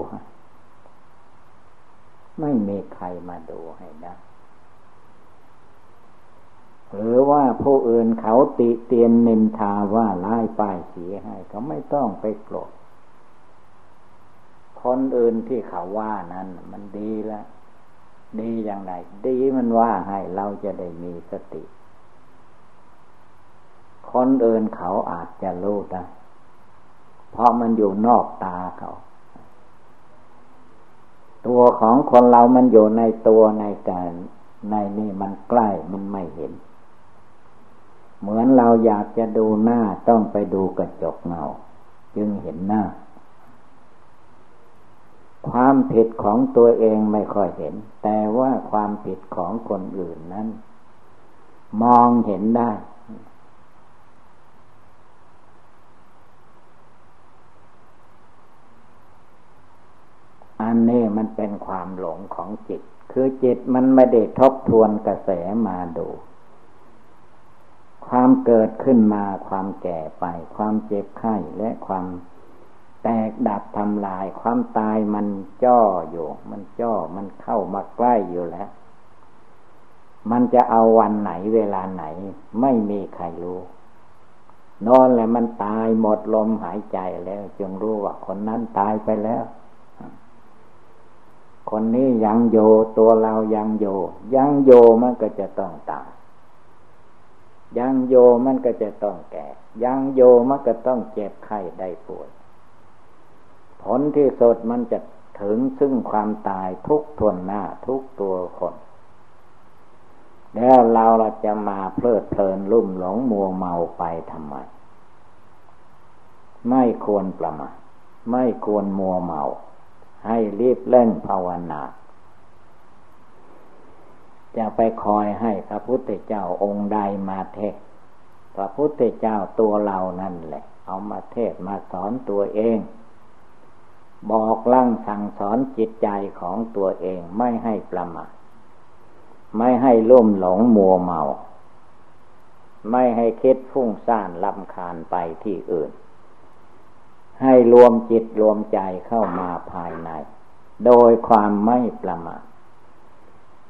ไม่มีใครมาดูให้ได้หรือว่าผู้อื่นเขาติเตียนนินทาว่าไล่ป้ายสีให้เขาไม่ต้องไปโกรธคนอื่นที่เขาว่านั้น มันดีแล้วดีอย่างไรดีมันว่าให้เราจะได้มีสติ คนอื่นเขาอาจจะรู้ได้ เพราะมันอยู่นอกตาเขา ตัวของคนเรามันอยู่ในตัวในการในนี่มันใกล้มันไม่เห็น เหมือนเราอยากจะดูหน้าต้องไปดูกระจกเงา จึงเห็นหน้า ความผิดของตัวเองไม่ค่อยเห็น แต่ว่าความผิดของคนอื่นนั้น มองเห็นได้ อั นนี้มันเป็นความหลงของจิต คือจิตมันไม่ได้ทบทวนกระแสมาดู ความเกิดขึ้นมาความแก่ไป ความเจ็บไข้และความแตกดับทำลาย ความตายมันจ้ออยู่ มันจ้อมันเข้ามาใกล้อยู่แล้ว มันจะเอาวันไหนเวลาไหน ไม่มีใครรู้นอนแล้วมันตายหมดลมหายใจแล้ว จึงรู้ว่าคนนั้นตายไปแล้ว คนนี้ยังโยตัวเรายังโยยังโยมันก็จะต้องตายยังโยมันก็จะต้องแก่ ยังโยมันก็ต้องเจ็บไข้ได้ป่วย ผลที่สุดมันจะถึงซึ่งความตายทุกทวนหน้าทุกตัวคน แล้วเราเราจะมาเพลิดเพลินลุ่มหลงมัวเมาไปทำไม ไม่ควรประมาทไม่ควรมัวเมา ให้รีบเล่นภาวนา จะไปคอยให้พระพุทธเจ้าองค์ใดมาเทศ พระพุทธเจ้าตัวเรานั่นแหละ เอามาเทศมาสอนตัวเอง บอกลั่งสั่งสอนจิตใจของตัวเองไม่ให้ประมาทไม่ให้ล่มหลงมัวเมา ไม่ให้คิดฟุ้งซ่านลำคาญไปที่อื่น ให้รวมจิตรวมใจเข้ามาภายใน โดยความไม่ประมาท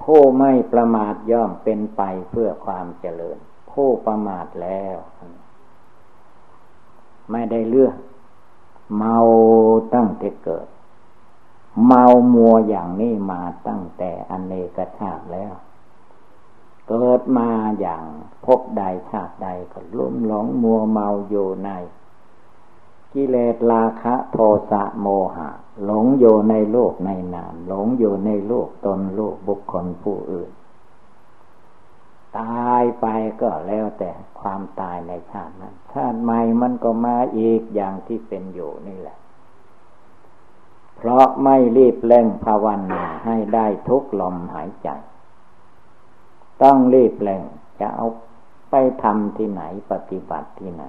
ผู้ไม่ประมาทย่อมเป็นไปเพื่อความเจริญ ผู้ประมาทแล้ว ไม่ได้เลือกเมาตั้งแต่เกิด เมามัวอย่างนี้มาตั้งแต่อเนกชาติแล้ว เกิดมาอย่างพบใดชาติใดก็ลุ่มหลงมัวเมาอยู่ใน กิเลสราคะโทสะโมหะ หลงอยู่ในโลกในนาม หลงอยู่ในโลกตนโลกบุคคลผู้อื่น ตายไปก็แล้วแต่ความตายในชาตินั้นชาติใหม่มันก็มาอีกอย่างที่เป็นอยู่นี่แหละ เพราะไม่รีบเร่งภาวนาให้ได้ทุกลมหายใจ ต้องรีบเร่งจะเอาไปทำที่ไหนปฏิบัติที่ไหน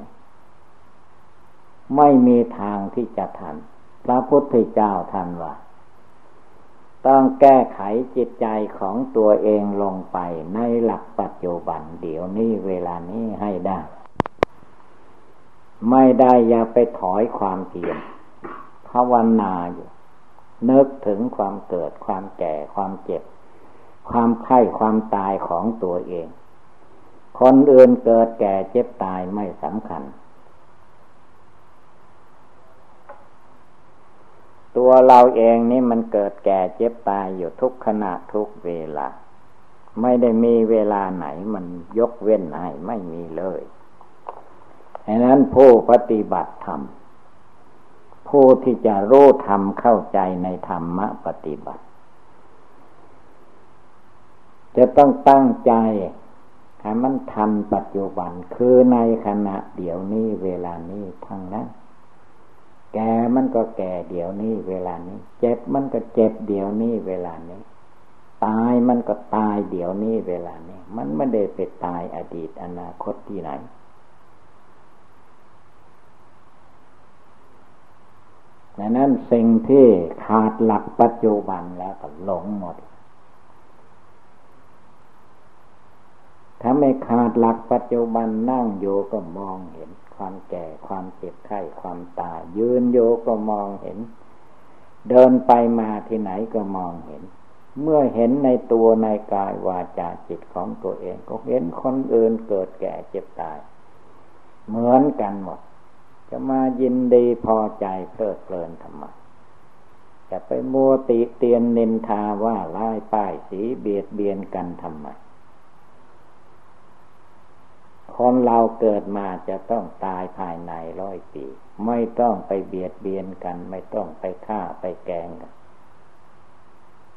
ไม่มีทางที่จะทัน พระพุทธเจ้าท่านว่า ต้องแก้ไขจิตใจของตัวเองลงไปในหลักปัจจุบัน เดี๋ยวนี้เวลานี้ให้ได้ ไม่ได้อย่าไปถอยความเพียรภาวนาอยู่นึกถึงความเกิดความแก่ความเจ็บ ความไข้ความตายของตัวเอง คนอื่นเกิดแก่เจ็บตายไม่สำคัญ ตัวเราเองนี่มันเกิดแก่เจ็บตายอยู่ทุกขณะทุกเวลา ไม่ได้มีเวลาไหนมันยกเว้นให้ไม่มีเลยดังนั้นผู้ปฏิบัติธรรมผู้ที่จะรู้ธรรมเข้าใจในธรรมะปฏิบัติจะต้องตั้งใจให้มันทันปัจจุบันคือในขณะเดี๋ยวนี้เวลานี้ทั้งนั้น แก่มันก็แก่เดี๋ยวนี้เวลานี้ เจ็บมันก็เจ็บเดี๋ยวนี้เวลานี้ ตายมันก็ตายเดี๋ยวนี้เวลานี้ มันไม่ได้ไปตายอดีตอนาคตที่ไหน ดังนั้นสิ่งที่ขาดหลักปัจจุบันแล้วก็หลงหมด ถ้าไม่ขาดหลักปัจจุบันนั่งโยก็มองเห็น ความแก่ความเจ็บไข้ความตาย ยืนโยก็มองเห็น เดินไปมาที่ไหนก็มองเห็น เมื่อเห็นในตัวในกายวาจาจิตของตัวเอง ก็เห็นคนอื่นเกิดแก่เจ็บตาย เหมือนกันหมด จะมายินดีพอใจเพลิดเพลินทำไมจะไปมัวติเตียนนินทาว่าไล่ป้ายสีเบียดเบียนกันทำไม คนเราเกิดมาจะต้องตายภายในร้อยปี ไม่ต้องไปเบียดเบียนกัน ไม่ต้องไปฆ่าไปแกงกัน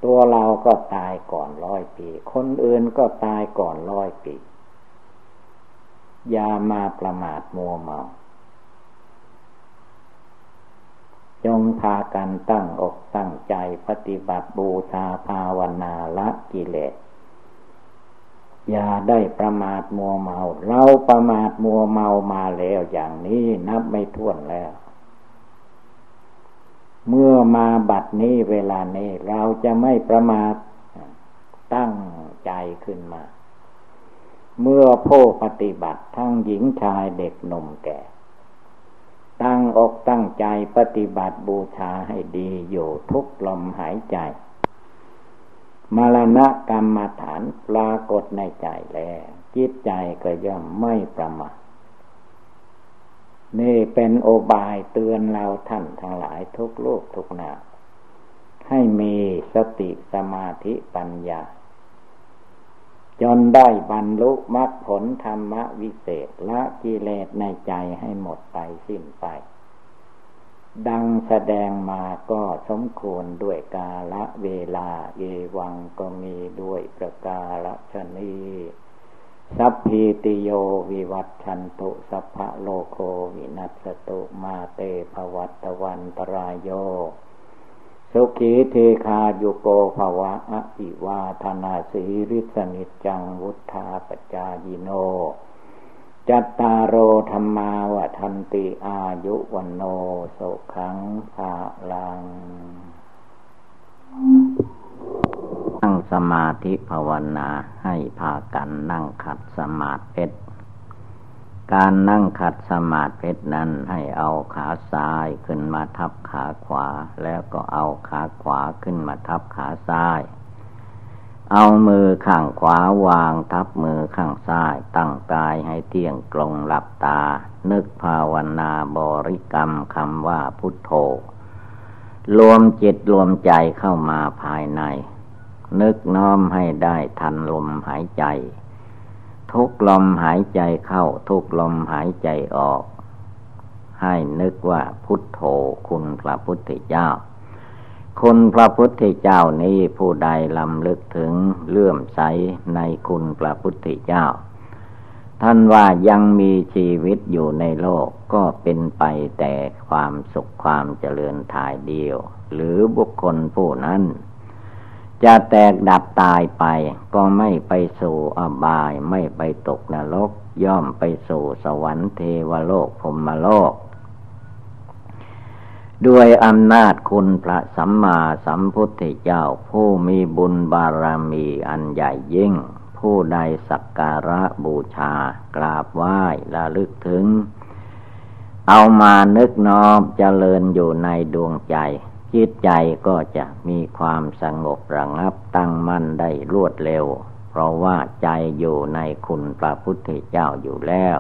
ตัวเราก็ตายก่อนร้อยปี คนอื่นก็ตายก่อนร้อยปี อย่ามาประมาทมัวเมาจงพากันตั้งอกตั้งใจปฏิบัติบูชาภาวนาละกิเลส อย่าได้ประมาทมัวเมา เราประมาทมัวเมามาแล้วอย่างนี้นับไม่ถ้วนแล้ว เมื่อมาบัดนี้เวลานี้เราจะไม่ประมาทตั้งใจขึ้นมา เมื่อผู้ปฏิบัติทั้งหญิงชายเด็กหนุ่มแก่ ตั้งอกตั้งใจปฏิบัติบูชาให้ดีอยู่ทุกลมหายใจ มรณะกรรมฐานปรากฏในใจแล้ว จิตใจก็ย่อมไม่ประมาทนี่เป็นโอบายเตือนเราท่านทั้งหลายทุกโลกทุกนาให้มีสติสมาธิปัญญา จนได้บรรลุมรรคผลธรรมวิเศษละกิเลสในใจให้หมดไปสิ้นไป ดังแสดงมาก็สมควรด้วยกาละเวลา เอวังก็มีด้วยประกาละชนีสัพพีติโยวิวัตชันตุสัพพะโลโควินัสตุมาเตภวัตวันตรายโย สุขีเทคาโยโกภวะอิวาธนาสีริสนิจังวุธาปจายิโน จัตตารโอธรรมาวทันติอายุวันโนสุขังภาลังนั่งสมาธิภาวนาให้พากันนั่งขัดสมาธิการนั่งขัดสมาธินั้นให้เอาขาซ้ายขึ้นมาทับขาขวา แล้วก็เอาขาขวาขึ้นมาทับขาซ้าย เอามือข้างขวาวางทับมือข้างซ้ายตั้งกายให้เที่ยงตรงหลับตา นึกภาวนาบริกรรมคำว่าพุทโธ รวมจิตรวมใจเข้ามาภายใน นึกน้อมให้ได้ทันลมหายใจ ทุกลมหายใจเข้าทุกลมหายใจออก ให้นึกว่าพุทโธคุณพระพุทธเจ้า คุณพระพุทธเจ้านี้ผู้ใดลำลึกถึงเลื่อมใสในคุณพระพุทธเจ้า ท่านว่ายังมีชีวิตอยู่ในโลกก็เป็นไปแต่ความสุขความเจริญทายเดียว หรือบุคคลผู้นั้น จะแตกดับตายไปก็ไม่ไปสู่อบายไม่ไปตกนรกย่อมไปสู่สวรรค์เทวโลกพรมโลก ด้วยอำนาจคุณพระสัมมาสัมพุทธเจ้าผู้มีบุญบารมีอันใหญ่ยิ่ง ผู้ใดสักการะบูชากราบไหว้ละลึกถึง เอามานึกน้อมเจริญอยู่ในดวงใจ จิตใจก็จะมีความสงบระงับตั้งมั่นได้รวดเร็ว เพราะว่าใจอยู่ในคุณพระพุทธเจ้าอยู่แล้ว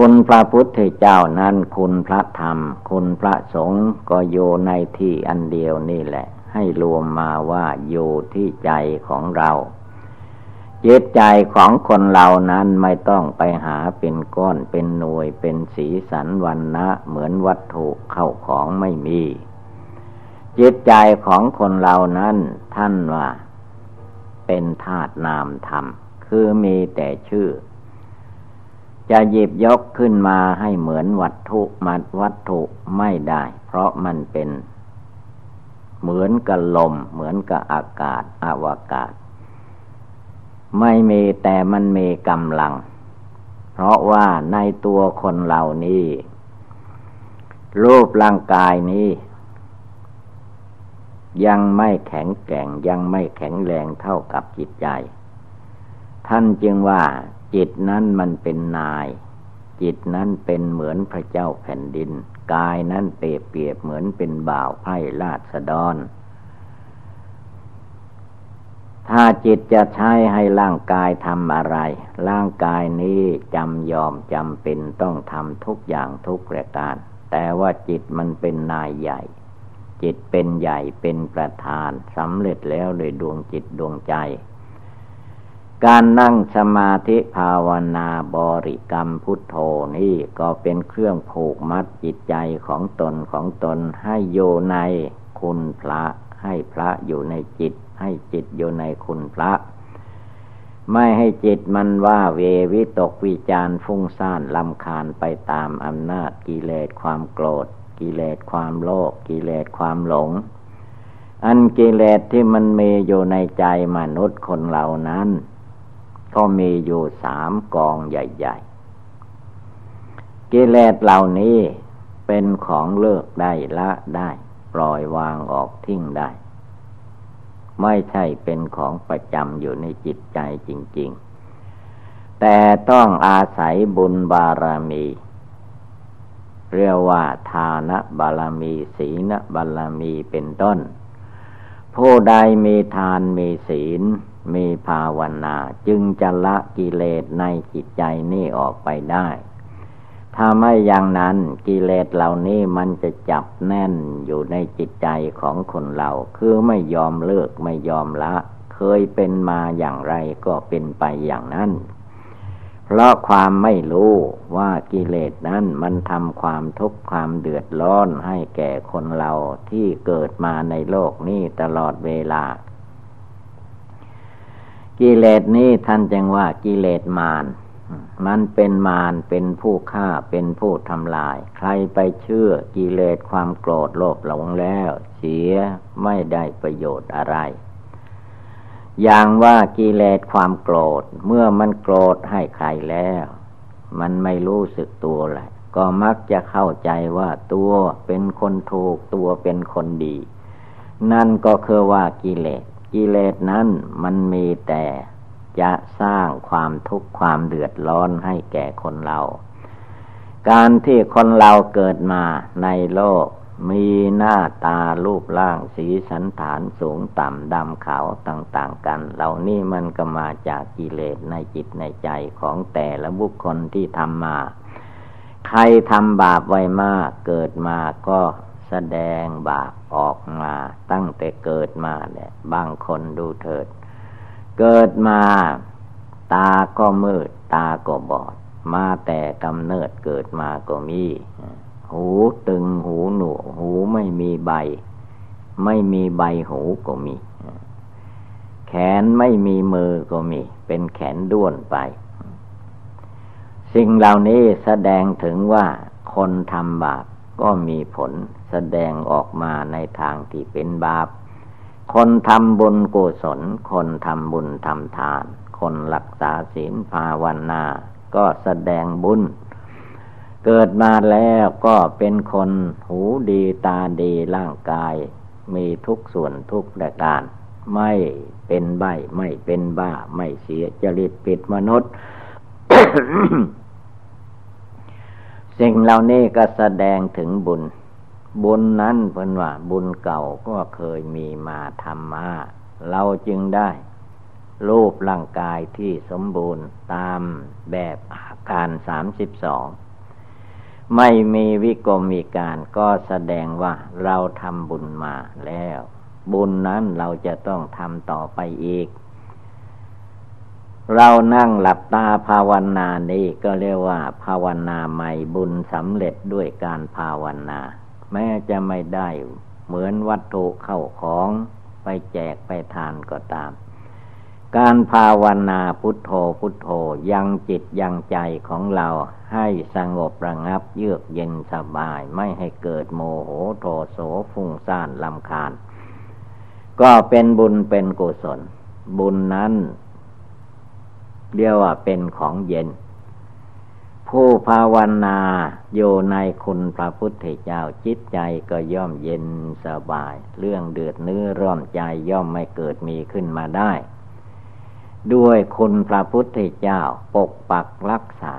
คุณพระพุทธเจ้านั้นคุณพระธรรม คุณพระสงฆ์ก็อยู่ในที่อันเดียวนี่แหละ ให้รวมมาว่าอยู่ที่ใจของเราจิตใจของคนเรานั้นไม่ต้องไปหาเป็นก้อนเป็นหน่วยเป็นสีสันวันนะเหมือนวัตถุเข้าของไม่มี จิตใจของคนเรานั้นท่านว่า เป็นธาตุนามธรรม คือมีแต่ชื่อ จะหยิบยกขึ้นมาให้เหมือนวัตถุมัดวัตถุไม่ได้ เพราะมันเป็น เหมือนกับลม เหมือนกับอากาศอวกาศ ไม่มีแต่มันมีกำลัง เพราะว่าในตัวคนเหล่านี้ รูปร่างกายนี้ ยังไม่แข็งแกร่งยังไม่แข็งแรงเท่ากับจิตใจ ท่านจึงว่า จิตนั้นมันเป็นนาย จิตนั้นเป็นเหมือนพระเจ้าแผ่นดิน กายนั้นเปรียบเปรียบเหมือนเป็นบ่าวไพ่ราษฎรถ้าจิตจะใช้ให้ร่างกายทำอะไร ร่างกายนี้จำยอมจำเป็นต้องทำทุกอย่างทุกประการ แต่ว่าจิตมันเป็นนายใหญ่ จิตเป็นใหญ่เป็นประธานสำเร็จแล้วโดยดวงจิตดวงใจ การนั่งสมาธิภาวนาบริกรรมพุทโธนี่ก็เป็นเครื่องผูกมัดจิตใจของตนของตนให้โยในคุณพระ ให้พระอยู่ในจิต ให้จิตอยู่ในคุณพระ ไม่ให้จิตมันว่าเววิตกวิจารฟุ้งซ่านลำคาญไปตามอำนาจกิเลสความโกรธ กิเลสความโลภกิเลสความหลง อันกิเลสที่มันมีอยู่ในใจมนุษย์คนเหล่านั้น ก็มีอยู่สามกองใหญ่ๆ กิเลสเหล่านี้เป็นของเลิกได้ละได้ ปล่อยวางออกทิ้งได้ ไม่ใช่เป็นของประจำอยู่ในจิตใจจริง ๆ แต่ต้องอาศัยบุญบารมี เรียกว่าทานบารมีศีลบารมีเป็นต้น ผู้ใดมีทานมีศีล มีภาวนาจึงจะละกิเลสในจิตใจนี่ออกไปได้ ถ้าไม่อย่างนั้นกิเลสเหล่านี้มันจะจับแน่นอยู่ในจิตใจของคนเรา คือไม่ยอมเลิกไม่ยอมละ เคยเป็นมาอย่างไรก็เป็นไปอย่างนั้น เพราะความไม่รู้ว่ากิเลสนั้นมันทำความทุกข์ความเดือดร้อนให้แก่คนเราที่เกิดมาในโลกนี้ตลอดเวลา กิเลสนี้ท่านจึงว่ากิเลสมารมันเป็นมารเป็นผู้ฆ่าเป็นผู้ทำลาย ใครไปเชื่อกิเลสความโกรธโลภหลงแล้ว เสียไม่ได้ประโยชน์อะไร อย่างว่ากิเลสความโกรธ เมื่อมันโกรธให้ใครแล้ว มันไม่รู้สึกตัวแหละก็มักจะเข้าใจว่าตัวเป็นคนถูกตัวเป็นคนดี นั่นก็คือว่ากิเลส กิเลสนั้นมันมีแต่จะสร้างความทุกข์ความเดือดร้อนให้แก่คนเรา การที่คนเราเกิดมาในโลก มีหน้าตารูปร่างสีสันฐานสูงต่ำดำขาวต่าง ๆ กัน เหล่านี้มันก็มาจากกิเลสในจิตในใจของแต่ละบุคคลที่ทำมา ใครทำบาปไว้มากเกิดมาก็แสดงบาป ออกมาตั้งแต่เกิดมาเนี่ยบางคนดูเถิด เกิดมาตาก็มืด ตาก็บอด มาแต่กำเนิดเกิดมาก็มี หูตึงหูหนวกหูไม่มีใบ ไม่มีใบหูก็มี แขนไม่มีมือก็มี เป็นแขนด้วนไป สิ่งเหล่านี้แสดงถึงว่าคนทำบาป ก็มีผลแสดงออกมาในทางที่เป็นบาป คนทำบุญกุศล คนทำบุญทำทาน คนรักษาศีลภาวนา ก็แสดงบุญ เกิดมาแล้วก็เป็นคนหูดีตาดีร่างกาย มีทุกส่วนทุกประการ ไม่เป็นใบไม่เป็นบ้า ไม่เสียจริตปิดมนุษย์ สิ่งเหล่านี้ก็แสดงถึงบุญ บุญนั้นเพิ่นว่า บุญเก่าก็เคยมีมาทำมาเราจึงได้ รูปร่างกายที่สมบูรณ์ตามแบบอาการสามสิบสองไม่มีวิกรมมีการก็แสดงว่าเราทำบุญมาแล้ว บุญนั้นเราจะต้องทำต่อไปอีก เรานั่งหลับตาภาวนานี้ก็เรียกว่า ภาวนาใหม่บุญสำเร็จด้วยการภาวนา แม้จะไม่ได้เหมือนวัตถุเข้าของไปแจกไปทานก็ตาม การภาวนาพุทโธพุทโธยังจิตยังใจของเราให้สงบระงับเยือกเย็นสบายไม่ให้เกิดโมโหโทโสฟุ้งซ่านลำคาญ ก็เป็นบุญเป็นกุศล บุญนั้น เรียกว่าเป็นของเย็น ผู้ภาวนาอยู่ในคุณพระพุทธเจ้าจิตใจก็ย่อมเย็นสบาย เรื่องเดือดเนื้อร้อนใจย่อมไม่เกิดมีขึ้นมาได้ ด้วยคุณพระพุทธเจ้าปกปักรักษา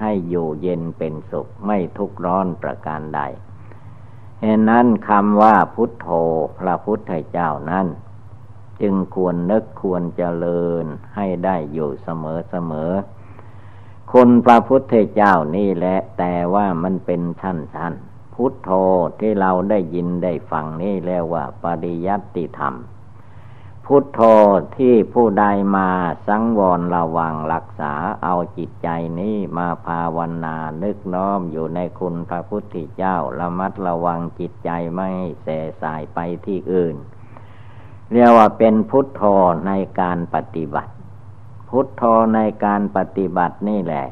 ให้อยู่เย็นเป็นสุขไม่ทุกข์ร้อนประการใดเหตุนั้นคำว่าพุทโธพระพุทธเจ้านั้น จึงควรนึกควรเจริญให้ได้อยู่เสมอเสมอคนพระพุทธเจ้านี่แหละ แต่ว่ามันเป็นชั้นชั้นพุทโธที่เราได้ยินได้ฟังนี่แล้วว่าปริยัติธรรม พุทโธที่ผู้ใดมาสังวรระวังรักษาเอาจิตใจนี้มาภาวนานึกน้อมอยู่ในคุณพระพุทธเจ้าระมัดระวังจิตใจไม่ให้แสสายไปที่อื่น เรียกว่าเป็นพุทโธในการปฏิบัติ พุทโธในการปฏิบัตินี่แหละ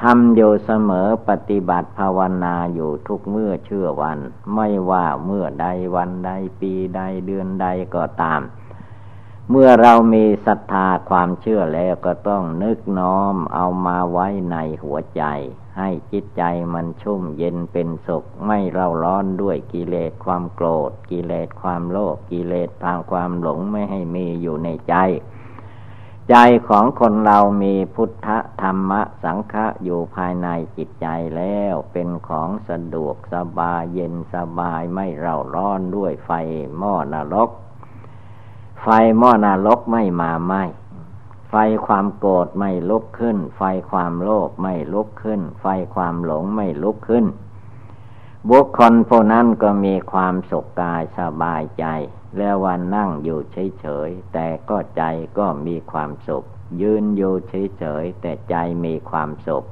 ทำอยู่เสมอปฏิบัติภาวนาอยู่ทุกเมื่อเชื่อวัน ไม่ว่าเมื่อใดวันใดปีใดเดือนใดก็ตาม เมื่อเรามีศรัทธาความเชื่อแล้วก็ต้องนึกน้อมเอามาไว้ในหัวใจ ให้จิตใจมันชุ่มเย็นเป็นสุข ไม่เร่าร้อนด้วยกิเลสความโกรธ กิเลสความโลภกิเลสทางความหลงไม่ให้มีอยู่ในใจ ใจของคนเรามีพุทธธรรมะสังฆะอยู่ภายในจิตใจแล้วเป็นของสะดวกสบายเย็นสบายไม่เร่าร้อนด้วยไฟหม้อนรก ไฟหม้อนรกไม่มาไหม ไฟความโกรธไม่ลุกขึ้น ไฟความโลภไม่ลุกขึ้น ไฟความหลงไม่ลุกขึ้น บุคคลพวกนั้นก็มีความสุขกายสบายใจ แล้ววันนั่งอยู่เฉยๆ แต่ก็ใจก็มีความสุข ยืนอยู่เฉยๆ แต่ใจมีความสุข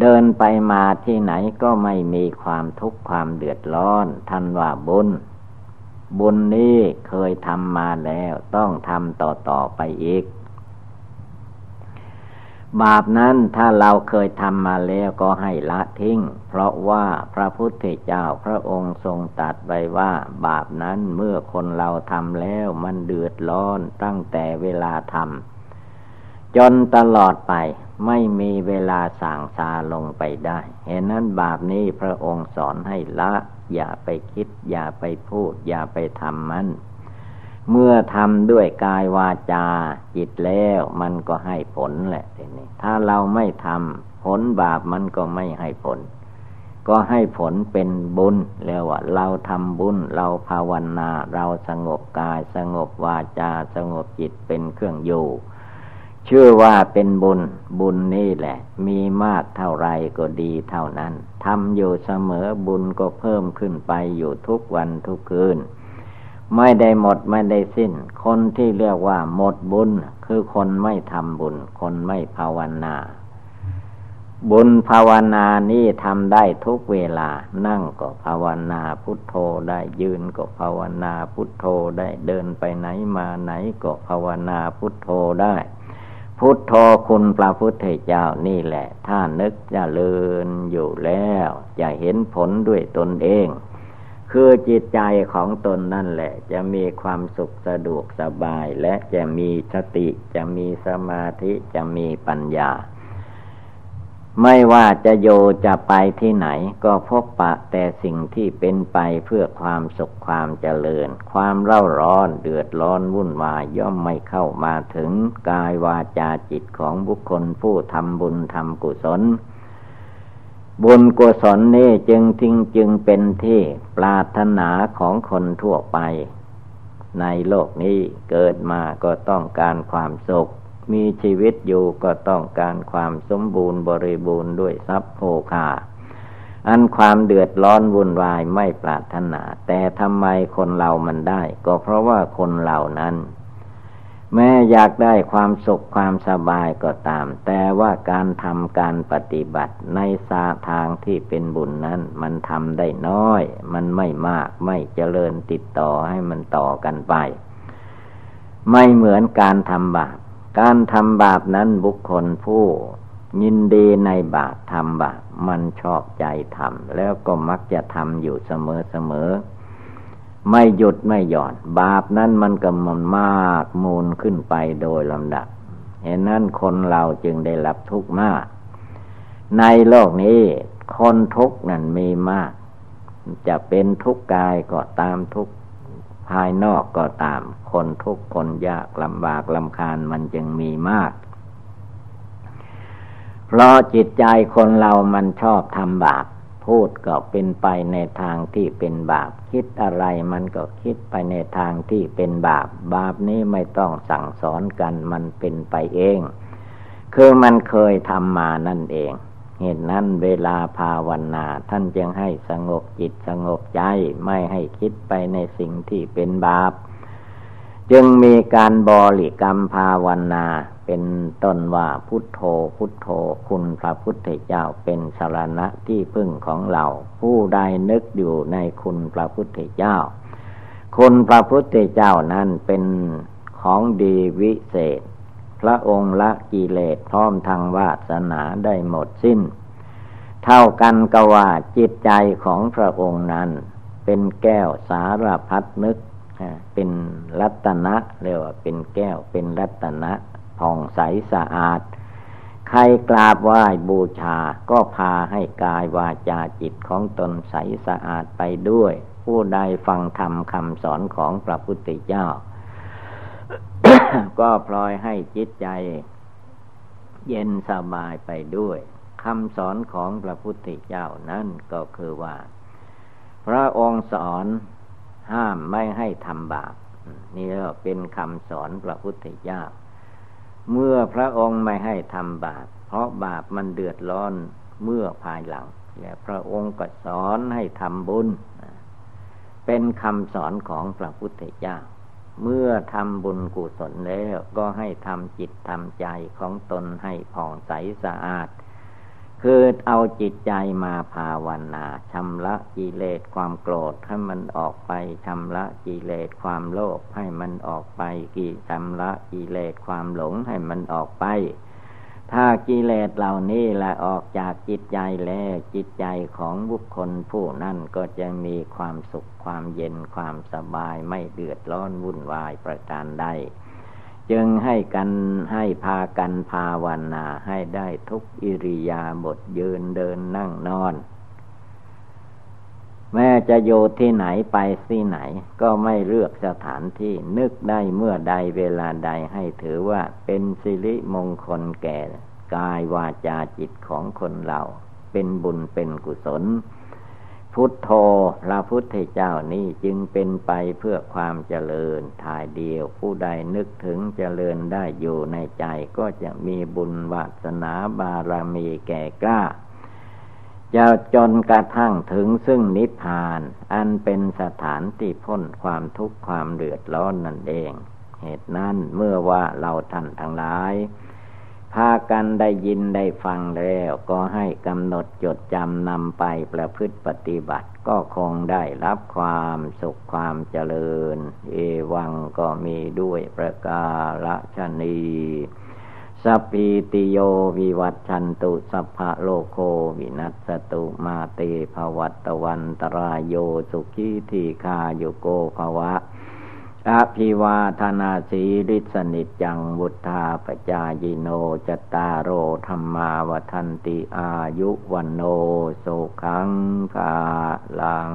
เดินไปมาที่ไหนก็ไม่มีความทุกข์ความเดือดร้อนทันว่าบุญ บุญนี้เคยทำมาแล้วต้องทำต่อๆไปอีก บาปนั้นถ้าเราเคยทำมาแล้วก็ให้ละทิ้ง เพราะว่าพระพุทธเจ้าพระองค์ทรงตัดไว้ว่า บาปนั้นเมื่อคนเราทำแล้วมันเดือดร้อนตั้งแต่เวลาทำจนตลอดไปไม่มีเวลาสั่งซาลงไปได้เห็นนั้นบาปนี้พระองค์สอนให้ละ อย่าไปคิด อย่าไปพูด อย่าไปทำมัน เมื่อทำด้วยกายวาจา จิตแล้วมันก็ให้ผลแหละทีนี้ ถ้าเราไม่ทำผลบาปมันก็ไม่ให้ผล ก็ให้ผลเป็นบุญแล้วว่าเราทำบุญเราภาวนา เราสงบกายสงบวาจาสงบจิตเป็นเครื่องอยู่เชื่อว่าเป็นบุญบุญนี่แหละ มีมากเท่าไรก็ดีเท่านั้นทำอยู่เสมอบุญก็เพิ่มขึ้นไปอยู่ทุกวันทุกคืน ไม่ได้หมดไม่ได้สิ้น คนที่เรียกว่าหมดบุญ คือคนไม่ทำบุญ คนไม่ภาวนา บุญภาวนานี่ทำได้ทุกเวลา นั่งก็ภาวนาพุทโธได้ยืนก็ภาวนาพุทโธได้เดินไปไหนมาไหนก็ภาวนาพุทโธได้ พุทโธคุณพระพุทธเจ้านี่แหละ ถ้านึกจะเลินอยู่แล้ว จะเห็นผลด้วยตนเอง คือจิตใจของตนนั่นแหละ จะมีความสุขสะดวกสบาย และจะมีสติจะมีสมาธิจะมีปัญญา ไม่ว่าจะโยจะไปที่ไหน ก็พบปะแต่สิ่งที่เป็นไปเพื่อความสุขความเจริญ ความเร่าร้อนเดือดร้อนวุ่นวายย่อมไม่เข้ามาถึงกายวาจาจิตของบุคคลผู้ทำบุญทำกุศล บุญกุศลนี้จึงทิ้งจึงเป็นที่ปรารถนาของคนทั่วไป ในโลกนี้เกิดมาก็ต้องการความสุข มีชีวิตอยู่ก็ต้องการความสมบูรณ์บริบูรณ์ด้วยทรัพย์โภคาอันความเดือดร้อนวุ่นวายไม่ปรารถนา แต่ทำไมคนเรามันได้ ก็เพราะว่าคนเหล่านั้น แม้อยากได้ความสุขความสบายก็ตาม แต่ว่าการทำการปฏิบัติในสาทางที่เป็นบุญนั้น มันทำได้น้อย มันไม่มากไม่เจริญติดต่อให้มันต่อกันไป ไม่เหมือนการทำบาป การทำบาปนั้นบุคคลผู้ยินดีในบาปทำบาปมันชอบใจทำแล้วก็มักจะทำอยู่เสมอเสมอ ไม่หยุดไม่หย่อน บาปนั้นมันก็มันมากมูลขึ้นไปโดยลำดับเห็นนั้นคนเราจึงได้รับทุกข์มาก ในโลกนี้ คนทุกข์นั้นมีมาก จะเป็นทุกข์กายก็ตามทุกข์ภายนอกก็ตาม คนทุกข์คนยากลำบากลำคาญมันจึงมีมาก เพราะจิตใจคนเรามันชอบทำบาป พูดก็เป็นไปในทางที่เป็นบาป คิดอะไรมันก็คิดไปในทางที่เป็นบาป บาปนี้ไม่ต้องสั่งสอนกันมันเป็นไปเอง คือมันเคยทำมานั่นเอง เหตุนั้นเวลาภาวนา ท่านจึงให้สงบจิตสงบใจไม่ให้คิดไปในสิ่งที่เป็นบาป จึงมีการบริกรรมภาวนา เป็นต้นว่าพุทโธพุทโธคุณพระพุทธเจ้าเป็นสารณะที่พึ่งของเรา ผู้ใดนึกอยู่ในคุณพระพุทธเจ้า คุณพระพุทธเจ้านั้นเป็นของดีวิเศษ พระองค์ละกิเลสพร้อมทางวาสนาได้หมดสิ้น เท่ากันก็ว่าจิตใจของพระองค์นั้น เป็นแก้วสารพัดนึกเป็นรัตนะเรียกว่าเป็นแก้วเป็นรัตนะ ผ่องใสสะอาด ใครกราบไหว้บูชาก็พาให้กายวาจาจิตของตนใสสะอาดไปด้วย ผู้ใดฟังธรรมคำสอนของพระพุทธเจ้า ก็พลอยให้จิตใจ เย็นสบายไปด้วยคำสอนของพระพุทธเจ้านั่นก็คือว่า พระองค์สอนห้ามไม่ให้ทำบาปนี่ก็เป็นคำสอนพระพุทธเจ้า เมื่อพระองค์ไม่ให้ทำบาป เพราะบาปมันเดือดร้อนเมื่อภายหลัง และพระองค์ก็สอนให้ทำบุญ เป็นคำสอนของพระพุทธเจ้า เมื่อทำบุญกุศลแล้วก็ให้ทำจิตทำใจของตนให้ผ่องใสสะอาด คือเอาจิตใจมาภาวนาชำระกิเลสความโกรธให้มันออกไปชำระกิเลสความโลภให้มันออกไปกิชำระกิเลสความหลงให้มันออกไป ถ้ากิเลสเหล่านี้ละออกจากจิตใจแล้วจิตใจของบุคคลผู้นั้นก็จะมีความสุขความเย็นความสบายไม่เดือดร้อนวุ่นวายประการใด จึงให้กันให้พากันภาวนาให้ได้ทุกอิริยาบถยืนเดินนั่งนอน แม้จะโยที่ไหนไปที่ไหน ก็ไม่เลือกสถานที่นึกได้เมื่อใดเวลาใดให้ถือว่าเป็นสิริมงคลแก่กายวาจาจิตของคนเรา เป็นบุญเป็นกุศล พุทโธพระพุทธเจ้านี้จึงเป็นไปเพื่อความเจริญทายเดียวผู้ใดนึกถึงเจริญได้อยู่ในใจก็จะมีบุญวาสนาบารมีแก่กล้าจะจนกระทั่งถึงซึ่งนิพพาน อันเป็นสถานที่พ้นความทุกข์ความเดือดร้อนนั่นเอง เหเหตุนั้นเมื่อว่าเราท่านทั้งหลาย พากันได้ยินได้ฟังแล้ว ก็ให้กำหนดจดจำนำไปประพฤติปฏิบัติ ก็คงได้รับความสุขความเจริญ เอวังก็มีด้วยประกาศชนีสัพพิติโยวิวัตชันตุสัพพะโลโควินัสตุมาเตภวัตวันตรายโยสุขีทีคาโยโกภวะ อภิวาธนาสีริสนิจังบุทธาปจายโนจตารโอธรรมาวทันติอายุวันโนสุขังภาลัง